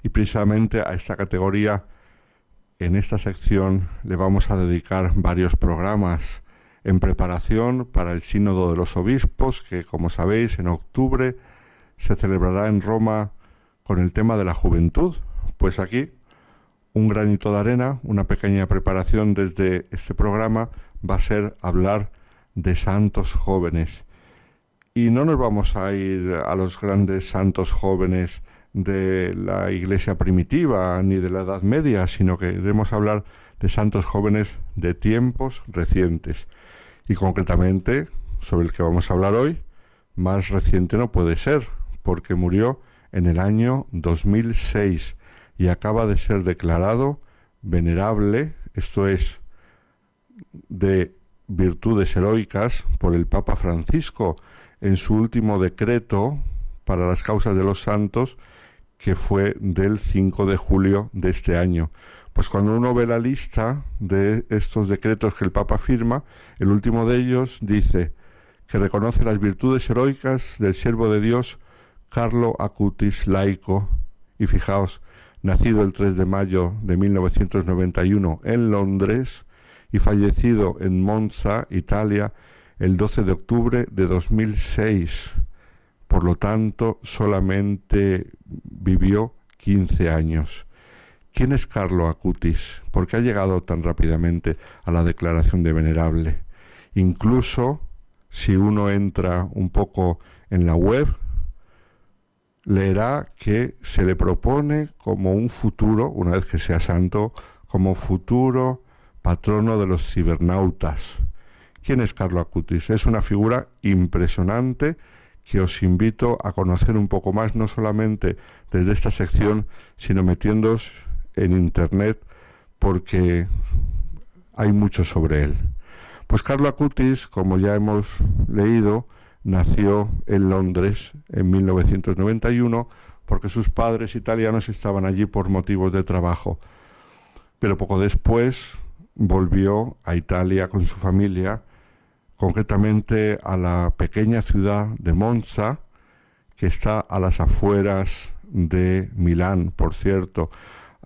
Y precisamente a esta categoría, en esta sección, le vamos a dedicar varios programas en preparación para el Sínodo de los Obispos, que como sabéis en octubre se celebrará en Roma con el tema de la juventud. Pues aquí un granito de arena, una pequeña preparación desde este programa va a ser hablar de santos jóvenes. Y no nos vamos a ir a los grandes santos jóvenes de la iglesia primitiva ni de la Edad Media, sino que iremos a hablar de santos jóvenes de tiempos recientes y concretamente sobre el que vamos a hablar hoy, más reciente no puede ser, porque murió en el año 2006 y acaba de ser declarado venerable, esto es, de virtudes heroicas por el Papa Francisco en su último decreto para las causas de los santos, que fue del 5 de julio de este año. Pues cuando uno ve la lista de estos decretos que el Papa firma, el último de ellos dice que reconoce las virtudes heroicas del siervo de Dios Carlo Acutis laico y fijaos, nacido el 3 de mayo de 1991 en Londres y fallecido en Monza, Italia, el 12 de octubre de 2006. Por lo tanto, solamente vivió 15 años. ¿Quién es Carlo Acutis? ¿Por qué ha llegado tan rápidamente a la declaración de venerable? Incluso si uno entra un poco en la web, leerá que se le propone como un futuro, una vez que sea santo, como futuro patrono de los cibernautas. ¿Quién es Carlo Acutis? Es una figura impresionante que os invito a conocer un poco más, no solamente desde esta sección, sino metiéndos en Internet, porque hay mucho sobre él. Pues Carlo Acutis, como ya hemos leído, nació en Londres en 1991 porque sus padres italianos estaban allí por motivos de trabajo. Pero poco después volvió a Italia con su familia concretamente a la pequeña ciudad de Monza, que está a las afueras de Milán. Por cierto,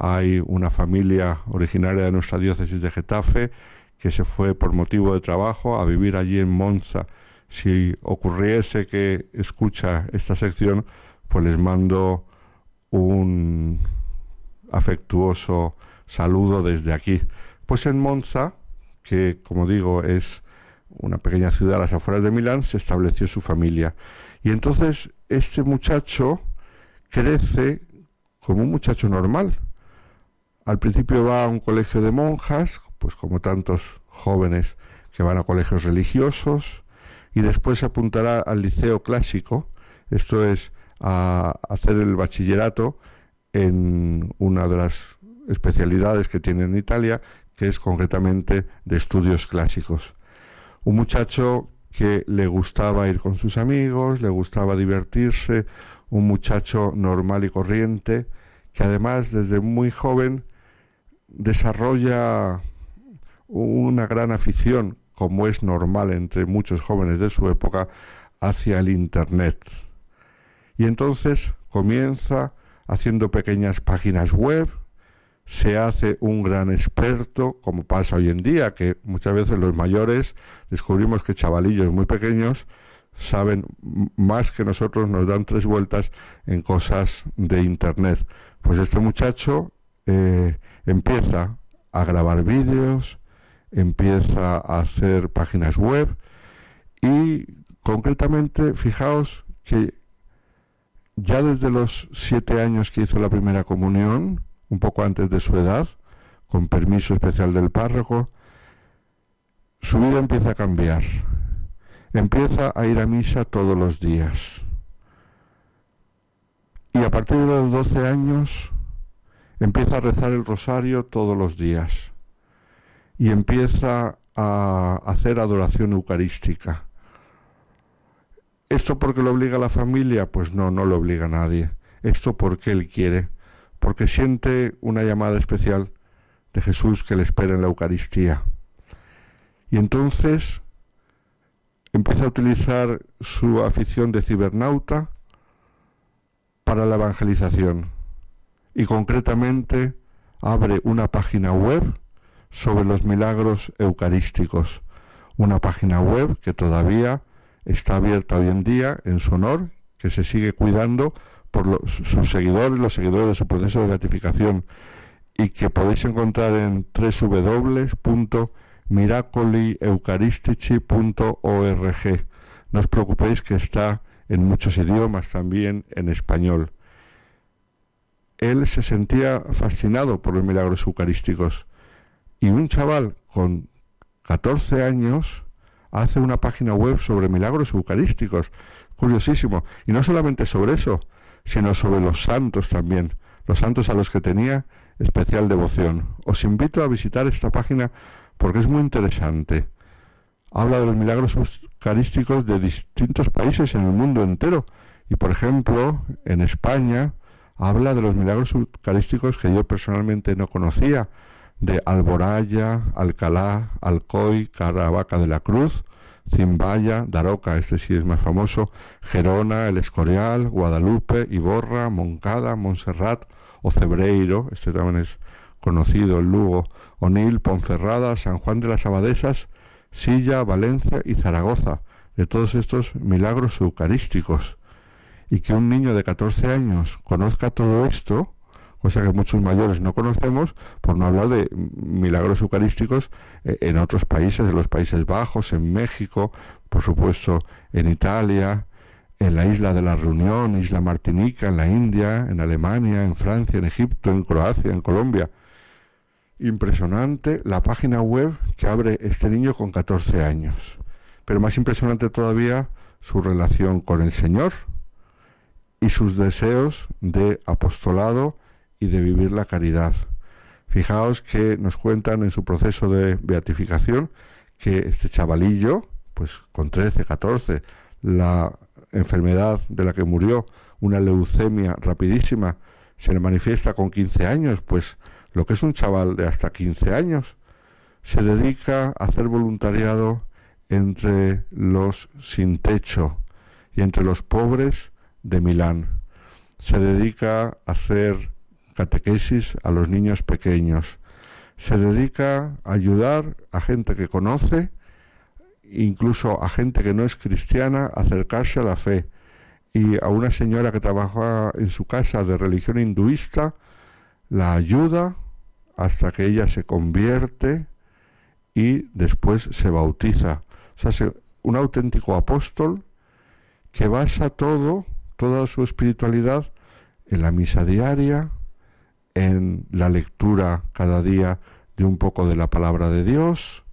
hay una familia originaria de nuestra diócesis de Getafe que se fue por motivo de trabajo a vivir allí en Monza. Si ocurriese que escucha esta sección, pues les mando un afectuoso saludo desde aquí. Pues en Monza, que como digo es una pequeña ciudad a las afueras de Milán, se estableció su familia. Y entonces este muchacho crece como un muchacho normal. Al principio va a un colegio de monjas, pues como tantos jóvenes que van a colegios religiosos, y después se apuntará al liceo clásico, esto es a hacer el bachillerato en una de las especialidades que tiene en Italia, que es concretamente de estudios clásicos. Un muchacho que le gustaba ir con sus amigos, le gustaba divertirse, un muchacho normal y corriente, que además desde muy joven desarrolla una gran afición, como es normal entre muchos jóvenes de su época, hacia el Internet. Y entonces comienza haciendo pequeñas páginas web, se hace un gran experto, como pasa hoy en día, que muchas veces los mayores descubrimos que chavalillos muy pequeños saben más que nosotros, nos dan tres vueltas en cosas de Internet. Pues este muchacho eh, empieza a grabar vídeos, empieza a hacer páginas web y concretamente, fijaos que ya desde los siete años que hizo la primera comunión, un poco antes de su edad, con permiso especial del párroco, su vida empieza a cambiar. Empieza a ir a misa todos los días. Y a partir de los 12 años empieza a rezar el rosario todos los días. Y empieza a hacer adoración eucarística. ¿Esto porque lo obliga a la familia? Pues no, no lo obliga a nadie. Esto porque él quiere porque siente una llamada especial de Jesús que le espera en la Eucaristía. Y entonces empieza a utilizar su afición de cibernauta para la evangelización y concretamente abre una página web sobre los milagros eucarísticos, una página web que todavía está abierta hoy en día en su honor, que se sigue cuidando por sus seguidores, los seguidores de su proceso de gratificación y que podéis encontrar en www.miracolieukaristici.org. No os preocupéis que está en muchos idiomas, también en español. Él se sentía fascinado por los milagros eucarísticos y un chaval con 14 años hace una página web sobre milagros eucarísticos. Curiosísimo. Y no solamente sobre eso, sino sobre los santos también, los santos a los que tenía especial devoción. Os invito a visitar esta página porque es muy interesante. Habla de los milagros eucarísticos de distintos países en el mundo entero. Y por ejemplo, en España habla de los milagros eucarísticos que yo personalmente no conocía, de Alboraya, Alcalá, Alcoy, Caravaca de la Cruz, Zimbaya, Daroca, este sí es más famoso, Gerona, El Escorial, Guadalupe, Iborra, Moncada, Montserrat o Cebreiro, este también es conocido, el Lugo, Onil, Ponferrada, San Juan de las Abadesas, Silla, Valencia y Zaragoza, de todos estos milagros eucarísticos. Y que un niño de 14 años conozca todo esto, cosa que muchos mayores no conocemos, por no hablar de milagros eucarísticos eh, en otros países, en los Países Bajos, en México, por supuesto en Italia, en la isla de la Reunión, isla Martinica, en la India, en Alemania, en Francia, en Egipto, en Croacia, en Colombia. Impresionante la página web que abre este niño con 14 años. Pero más impresionante todavía su relación con el Señor y sus deseos de apostolado y de vivir la caridad. Fijaos que nos cuentan en su proceso de beatificación que este chavalillo, pues con 13, 14, la enfermedad de la que murió, una leucemia rapidísima, se le manifiesta con 15 años, pues lo que es un chaval de hasta 15 años, se dedica a hacer voluntariado entre los sin techo y entre los pobres de Milán. Se dedica a hacer catequesis a los niños pequeños. Se dedica a ayudar a gente que conoce, incluso a gente que no es cristiana, a acercarse a la fe. Y a una señora que trabaja en su casa de religión hinduista, la ayuda hasta que ella se convierte y después se bautiza. O sea, un auténtico apóstol que basa todo, toda su espiritualidad en la misa diaria, en la lectura cada día de un poco de la palabra de Dios,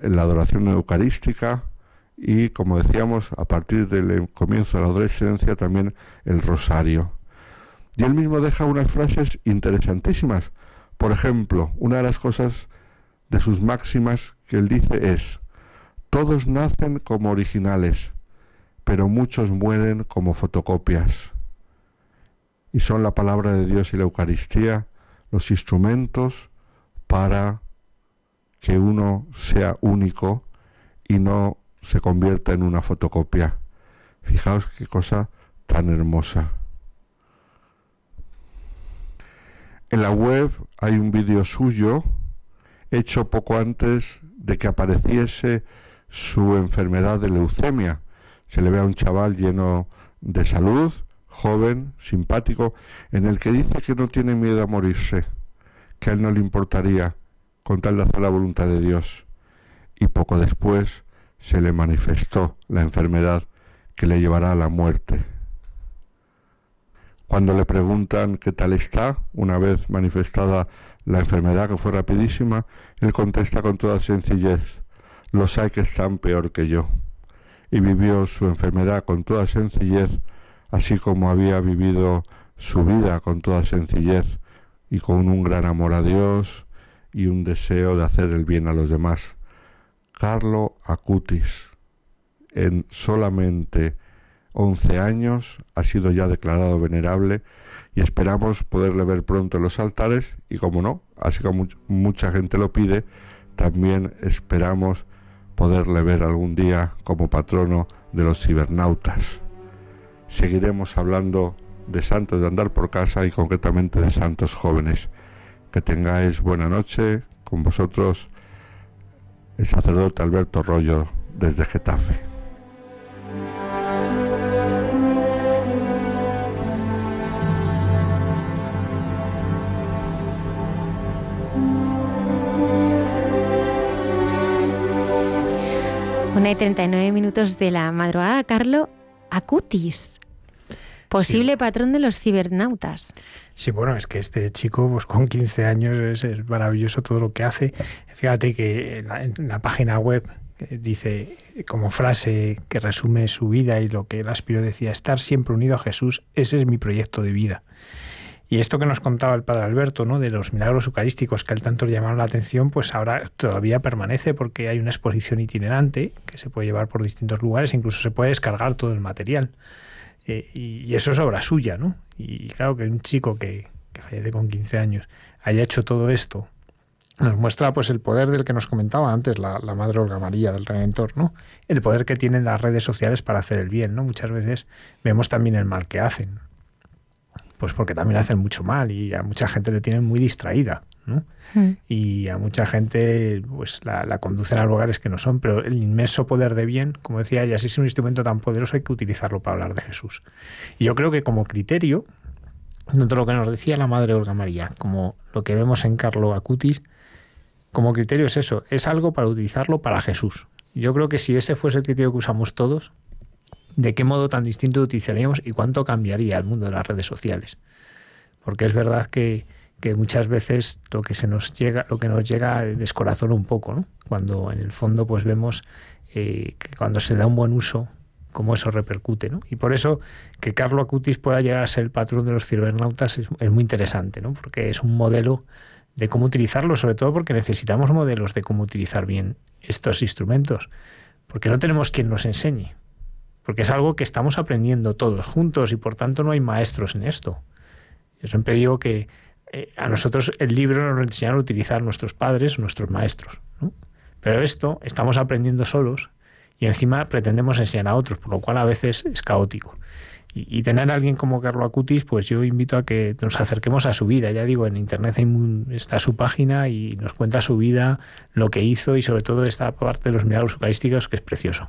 en la adoración eucarística y, como decíamos, a partir del comienzo de la adolescencia también el rosario. Y él mismo deja unas frases interesantísimas. Por ejemplo, una de las cosas de sus máximas que él dice es, todos nacen como originales, pero muchos mueren como fotocopias y son la palabra de Dios y la Eucaristía los instrumentos para que uno sea único y no se convierta en una fotocopia. Fijaos qué cosa tan hermosa. En la web hay un vídeo suyo hecho poco antes de que apareciese su enfermedad de leucemia. Se le ve a un chaval lleno de salud, joven, simpático, en el que dice que no tiene miedo a morirse, que a él no le importaría con tal de hacer la voluntad de Dios. Y poco después se le manifestó la enfermedad que le llevará a la muerte. Cuando le preguntan qué tal está, una vez manifestada la enfermedad que fue rapidísima, él contesta con toda sencillez, los hay que están peor que yo. Y vivió su enfermedad con toda sencillez así como había vivido su vida con toda sencillez y con un gran amor a Dios y un deseo de hacer el bien a los demás. Carlo Acutis, en solamente 11 años, ha sido ya declarado venerable y esperamos poderle ver pronto en los altares y como no, así como mucha gente lo pide, también esperamos poderle ver algún día como patrono de los cibernautas seguiremos hablando de santos de andar por casa y concretamente de santos jóvenes. Que tengáis buena noche con vosotros el sacerdote Alberto Rollo desde Getafe. Una y 39 minutos de la madrugada, Carlo Acutis. Posible patrón de los cibernautas. Sí, bueno, es que este chico, pues con 15 años, es, maravilloso todo lo que hace. Fíjate que en la, página web eh, dice como frase que resume su vida y lo que el aspiro decía, estar siempre unido a Jesús, ese es mi proyecto de vida. Y esto que nos contaba el padre Alberto, ¿no? de los milagros eucarísticos que a él tanto le llamaron la atención, pues ahora todavía permanece porque hay una exposición itinerante que se puede llevar por distintos lugares, incluso se puede descargar todo el material. Eh, y, eso es obra suya, ¿no? Y claro que un chico que, que fallece con 15 años haya hecho todo esto, nos muestra pues el poder del que nos comentaba antes la, la, Madre Olga María del Redentor, ¿no? El poder que tienen las redes sociales para hacer el bien, ¿no? Muchas veces vemos también el mal que hacen. Pues porque también hacen mucho mal y a mucha gente le tienen muy distraída. Hmm. Y a mucha gente pues la, la, conducen a lugares que no son, pero el inmenso poder de bien, como decía ella, si es un instrumento tan poderoso hay que utilizarlo para hablar de Jesús. Y yo creo que como criterio, de lo que nos decía la Madre Olga María, como lo que vemos en Carlo Acutis, como criterio es eso, es algo para utilizarlo para Jesús. Yo creo que si ese fuese el criterio que usamos todos, ¿de qué modo tan distinto utilizaríamos y cuánto cambiaría el mundo de las redes sociales? Porque es verdad que, muchas veces lo que se nos llega, lo que nos llega descorazona un poco, ¿no? Cuando en el fondo pues vemos eh, que cuando se da un buen uso, cómo eso repercute. ¿no? Y por eso que Carlo Acutis pueda llegar a ser el patrón de los cibernautas es, es muy interesante, ¿no? porque es un modelo de cómo utilizarlo, sobre todo porque necesitamos modelos de cómo utilizar bien estos instrumentos, porque no tenemos quien nos enseñe, porque es algo que estamos aprendiendo todos juntos y por tanto no hay maestros en esto. Yo siempre digo que eh, a nosotros el libro nos lo a utilizar nuestros padres, nuestros maestros, pero esto estamos aprendiendo solos y encima pretendemos enseñar a otros, por lo cual a veces es caótico. Y, tener a alguien como Carlo Acutis, pues yo invito a que nos acerquemos a su vida. Ya digo, en internet está su página y nos cuenta su vida, lo que hizo y sobre todo esta parte de los milagros eucarísticos que es precioso.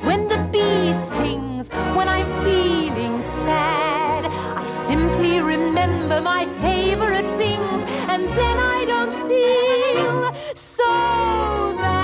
when the bee stings, when I'm feeling sad. I simply remember my favorite things, and then I don't feel so roses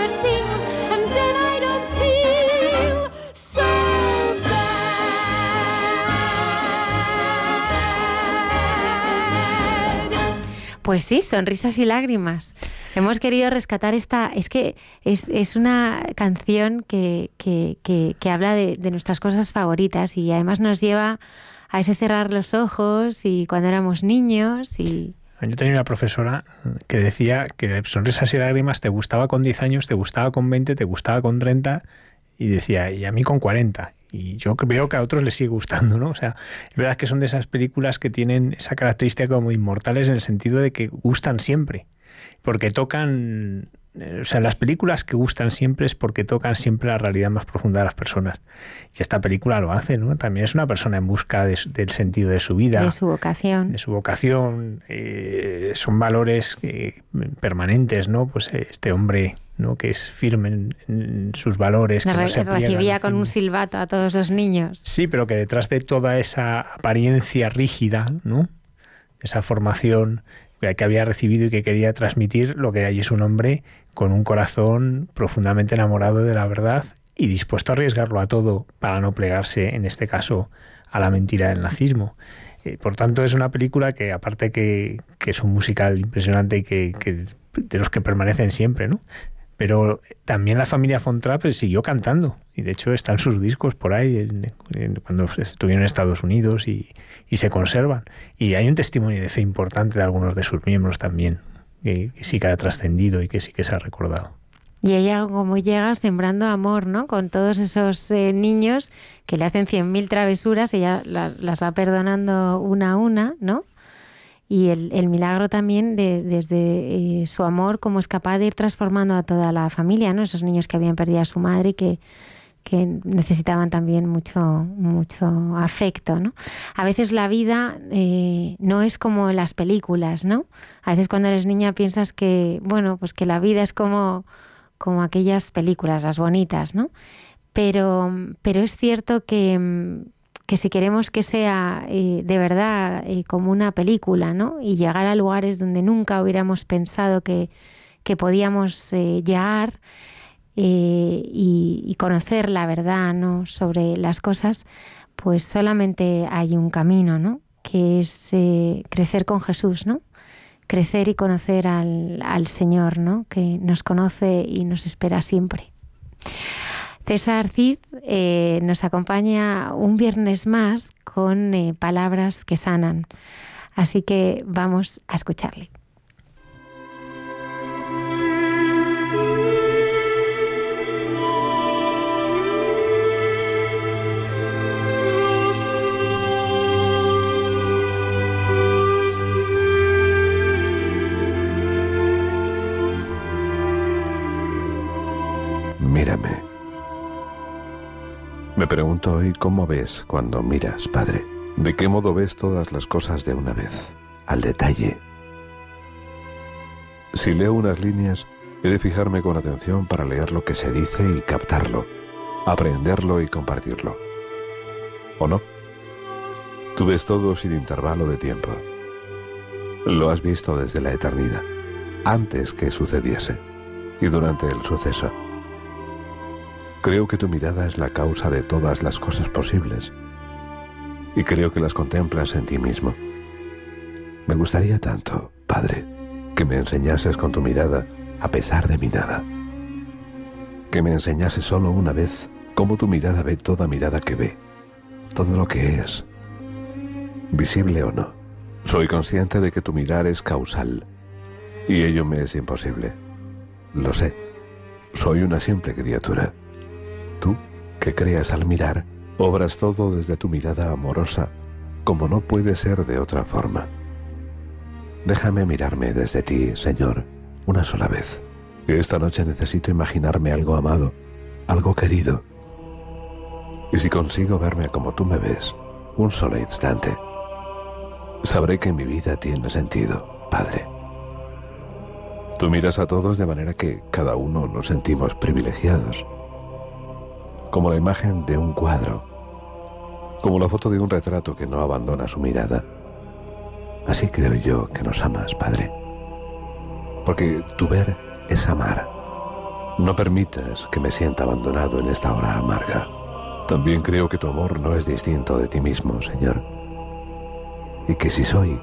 Pues sí, sonrisas y lágrimas. Hemos querido rescatar esta. Es que es, una canción que, que, habla de, nuestras cosas favoritas y además nos lleva a ese cerrar los ojos y cuando éramos niños y. Yo tenía una profesora que decía que sonrisas y lágrimas te gustaba con 10 años, te gustaba con 20, te gustaba con 30 y decía, y a mí con 40 y yo veo que a otros les sigue gustando, ¿no? O sea, es verdad que son de esas películas que tienen esa característica como inmortales en el sentido de que gustan siempre, porque tocan, eh, o sea, las películas que gustan siempre es porque tocan siempre la realidad más profunda de las personas. Y esta película lo hace, ¿no? También es una persona en busca del sentido de su vida. De su vocación. De su vocación. Eh, son valores eh, permanentes, ¿no? Pues este hombre que es firme en, sus valores. Que recibía con un silbato a todos los niños. Sí, pero que detrás de toda esa apariencia rígida, ¿no? esa formación que había recibido y que quería transmitir, lo que hay es un hombre con un corazón profundamente enamorado de la verdad y dispuesto a arriesgarlo a todo para no plegarse, en este caso, a la mentira del nazismo. Eh, por tanto, es una película que, aparte que, que es un musical impresionante y que, que, de los que permanecen siempre, ¿no? Pero también la familia Fontrap siguió cantando y de hecho están sus discos por ahí cuando estuvieron en Estados Unidos y, se conservan. Y hay un testimonio de fe importante de algunos de sus miembros también, que, sí que ha trascendido y que sí que se ha recordado. Y ella como llega sembrando amor, ¿no? Con todos esos eh, niños que le hacen cien mil travesuras, ella las va perdonando una a una, ¿no? Y el, milagro también de, desde eh, su amor, como es capaz de ir transformando a toda la familia, ¿no? Esos niños que habían perdido a su madre y que, que necesitaban también mucho, mucho afecto, ¿no? A veces la vida eh, no es como las películas, ¿no? A veces cuando eres niña piensas que, bueno, pues que la vida es como, como aquellas películas, las bonitas, ¿no? Pero, pero es cierto que, que si queremos que sea eh, de verdad eh, como una película, ¿no? Y llegar a lugares donde nunca hubiéramos pensado que, que podíamos llegar, eh, y, conocer la verdad ¿no? sobre las cosas, pues solamente hay un camino, ¿no? que es eh, crecer con Jesús, ¿no? crecer y conocer al, al, Señor, ¿no? que nos conoce y nos espera siempre. César Cid eh, nos acompaña un viernes más con palabras que sanan, así que vamos a escucharle. Me pregunto hoy cómo ves cuando miras, Padre. ¿De qué modo ves todas las cosas de una vez? Al detalle. Si leo unas líneas, he de fijarme con atención para leer lo que se dice y captarlo, aprenderlo y compartirlo. ¿O no? Tú ves todo sin intervalo de tiempo. Lo has visto desde la eternidad, antes que sucediese y durante el suceso. Creo que tu mirada es la causa de todas las cosas posibles. Y creo que las contemplas en ti mismo. Me gustaría tanto, Padre, que me enseñases con tu mirada a pesar de mi nada. Que me enseñases solo una vez cómo tu mirada ve toda mirada que ve, todo lo que es, visible o no. Soy consciente de que tu mirar es causal, y ello me es imposible. Lo sé, soy una simple criatura. Tú, que creas al mirar, obras todo desde tu mirada amorosa, como no puede ser de otra forma. Déjame mirarme desde ti, Señor, una sola vez. Esta noche necesito imaginarme algo amado, algo querido. Y si consigo verme como tú me ves, un solo instante, sabré que mi vida tiene sentido, Padre. Tú miras a todos de manera que cada uno nos sentimos privilegiados como la imagen de un cuadro, como la foto de un retrato que no abandona su mirada. Así creo yo que nos amas, Padre. Porque tu ver es amar. No permitas que me sienta abandonado en esta hora amarga. También creo que tu amor no es distinto de ti mismo, Señor. Y que si soy,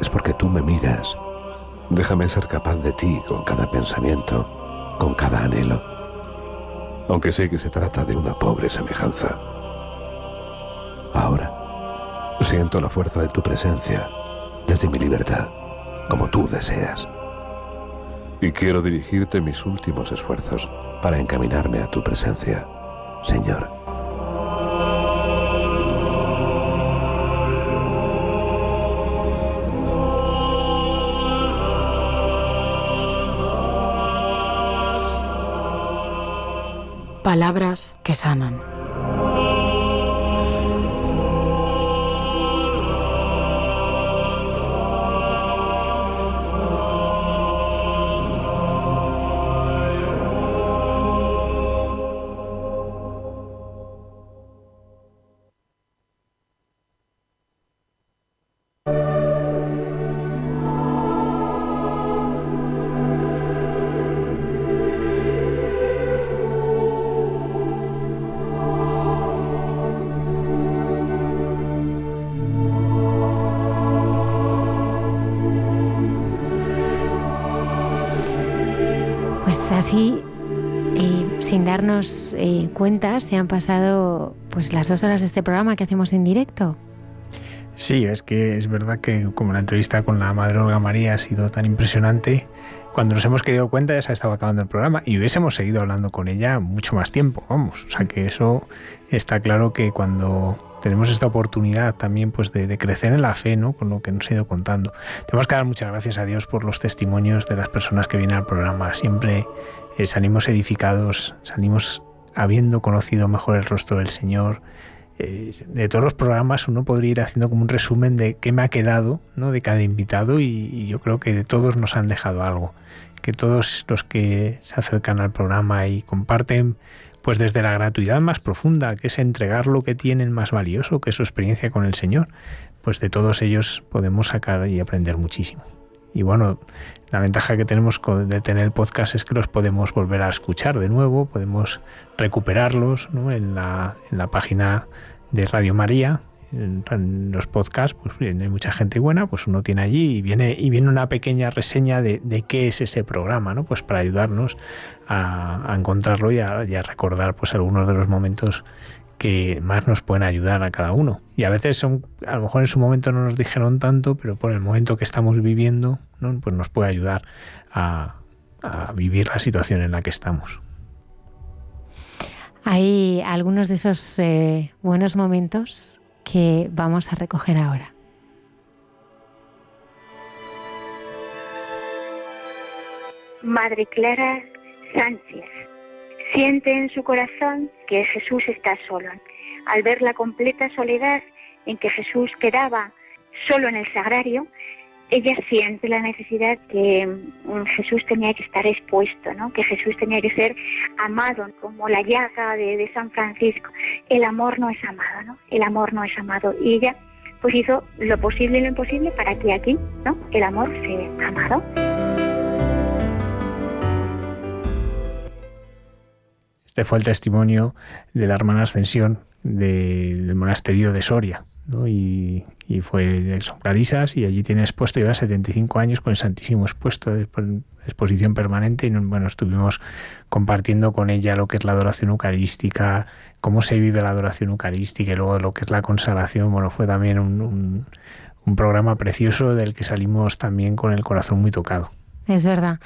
es porque tú me miras. Déjame ser capaz de ti con cada pensamiento, con cada anhelo aunque sé que se trata de una pobre semejanza. Ahora, siento la fuerza de tu presencia desde mi libertad, como tú deseas. Y quiero dirigirte mis últimos esfuerzos para encaminarme a tu presencia, Señor. Palabras que sanan. Darnos eh, cuenta, se han pasado pues las dos horas de este programa que hacemos en directo. Sí, es que es verdad que como la entrevista con la Madre Olga María ha sido tan impresionante, cuando nos hemos quedado cuenta ya se ha estado acabando el programa y hubiésemos seguido hablando con ella mucho más tiempo, vamos. O sea que eso está claro que cuando tenemos esta oportunidad también pues de, crecer en la fe, ¿no? Con lo que nos ha ido contando. Tenemos que dar muchas gracias a Dios por los testimonios de las personas que vienen al programa. Siempre eh, salimos edificados, salimos habiendo conocido mejor el rostro del Señor, eh, de todos los programas uno podría ir haciendo como un resumen de qué me ha quedado ¿no? de cada invitado y, yo creo que de todos nos han dejado algo, que todos los que se acercan al programa y comparten pues desde la gratuidad más profunda, que es entregar lo que tienen más valioso, que es su experiencia con el Señor, pues de todos ellos podemos sacar y aprender muchísimo. Y bueno, la ventaja que tenemos de tener el podcast es que los podemos volver a escuchar de nuevo, podemos recuperarlos en, la, en la página de Radio María, en, los podcasts, pues hay mucha gente buena, pues uno tiene allí y viene, y viene una pequeña reseña de, qué es ese programa, ¿no? Pues para ayudarnos a, encontrarlo y a, recordar pues algunos de los momentos que más nos pueden ayudar a cada uno. Y a veces son, a lo mejor en su momento no nos dijeron tanto, pero por el momento que estamos viviendo, ¿no? pues nos puede ayudar a, vivir la situación en la que estamos. Hay algunos de esos eh, buenos momentos que vamos a recoger ahora. Madre Clara Sánchez Siente en su corazón que Jesús está solo. Al ver la completa soledad en que Jesús quedaba solo en el sagrario, ella siente la necesidad que mm, Jesús tenía que estar expuesto, ¿no? que Jesús tenía que ser amado, como la llaga de, San Francisco. El amor no es amado, ¿no? El amor no es amado. Y ella pues hizo lo posible y lo imposible para que aquí ¿no? el amor sea amado. Este fue el testimonio de la hermana Ascensión del monasterio de Soria. Y, fue son Clarisas y allí tiene expuesto, lleva 75 años con el Santísimo expuesto exposición permanente y bueno, estuvimos compartiendo con ella lo que es la adoración eucarística, cómo se vive la adoración eucarística y luego lo que es la consagración. Bueno, fue también un programa precioso del que salimos también con el corazón muy tocado. Es verdad.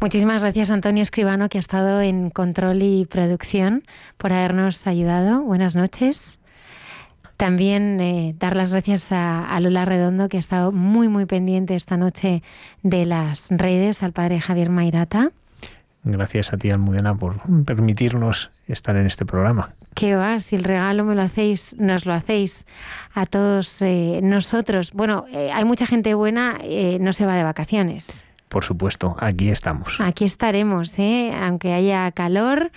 Muchísimas gracias Antonio Escribano, que ha estado en control y producción, por habernos ayudado. Buenas noches. También eh, dar las gracias a, a, Lola Redondo, que ha estado muy, muy pendiente esta noche de las redes, al padre Javier Mairata. Gracias a ti, Almudena, por permitirnos estar en este programa. ¿Qué va? Si el regalo me lo hacéis, nos lo hacéis a todos eh, nosotros. Bueno, eh, hay mucha gente buena, no se va de vacaciones. Por supuesto, aquí estamos. Aquí estaremos, ¿eh? aunque haya calor,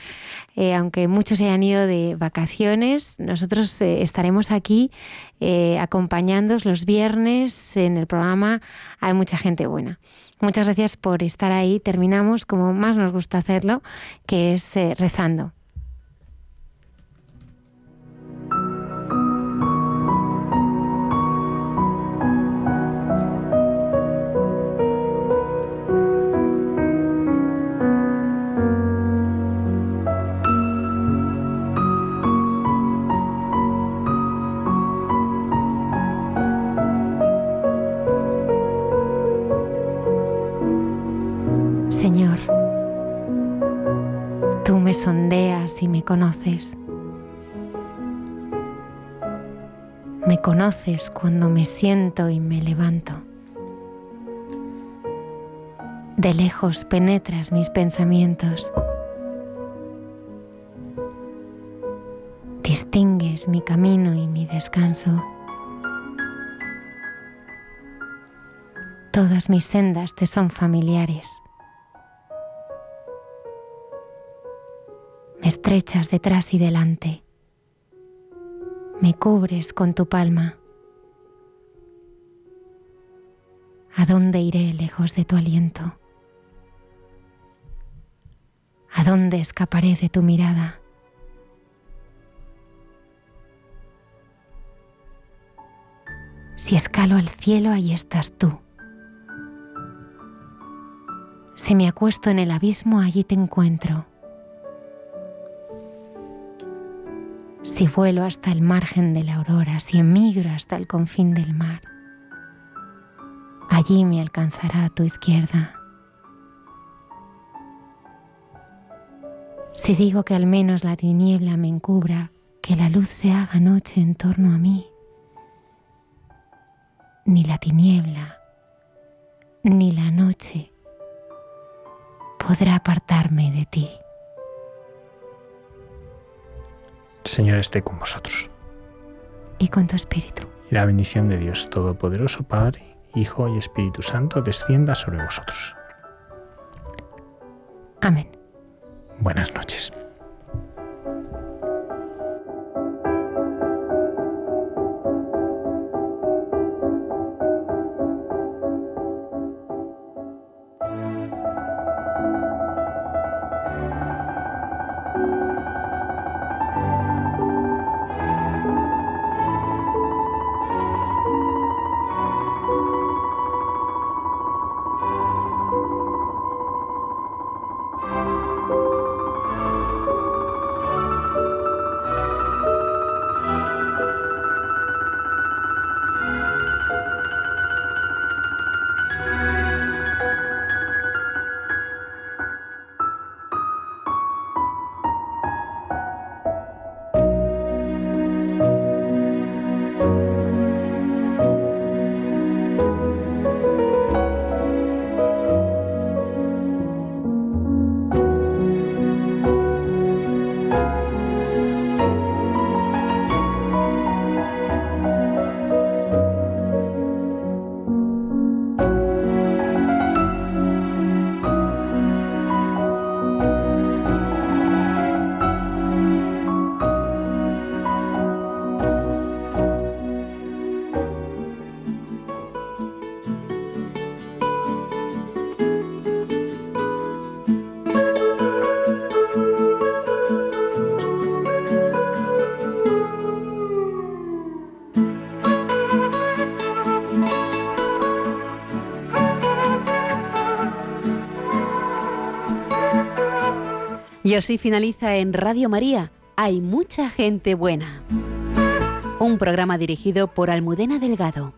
eh, aunque muchos hayan ido de vacaciones, nosotros eh, estaremos aquí eh, acompañándoos los viernes en el programa. Hay mucha gente buena. Muchas gracias por estar ahí. Terminamos como más nos gusta hacerlo, que es rezando. Sondeas y me conoces. Me conoces cuando me siento y me levanto. De lejos penetras mis pensamientos. Distingues mi camino y mi descanso. Todas mis sendas te son familiares. Me estrechas detrás y delante. Me cubres con tu palma. ¿A dónde iré lejos de tu aliento? ¿A dónde escaparé de tu mirada? Si escalo al cielo, ahí estás tú. Si me acuesto en el abismo, allí te encuentro. Si vuelo hasta el margen de la aurora, si emigro hasta el confín del mar, allí me alcanzará a tu izquierda. Si digo que al menos la tiniebla me encubra, que la luz se haga noche en torno a mí, ni la tiniebla, ni la noche podrá apartarme de ti. Señor esté con vosotros. Y con tu espíritu. Y la bendición de Dios Todopoderoso, Padre, Hijo y Espíritu Santo, descienda sobre vosotros. Amén. Buenas noches. Y así finaliza en Radio María. Hay mucha gente buena. Un programa dirigido por Almudena Delgado.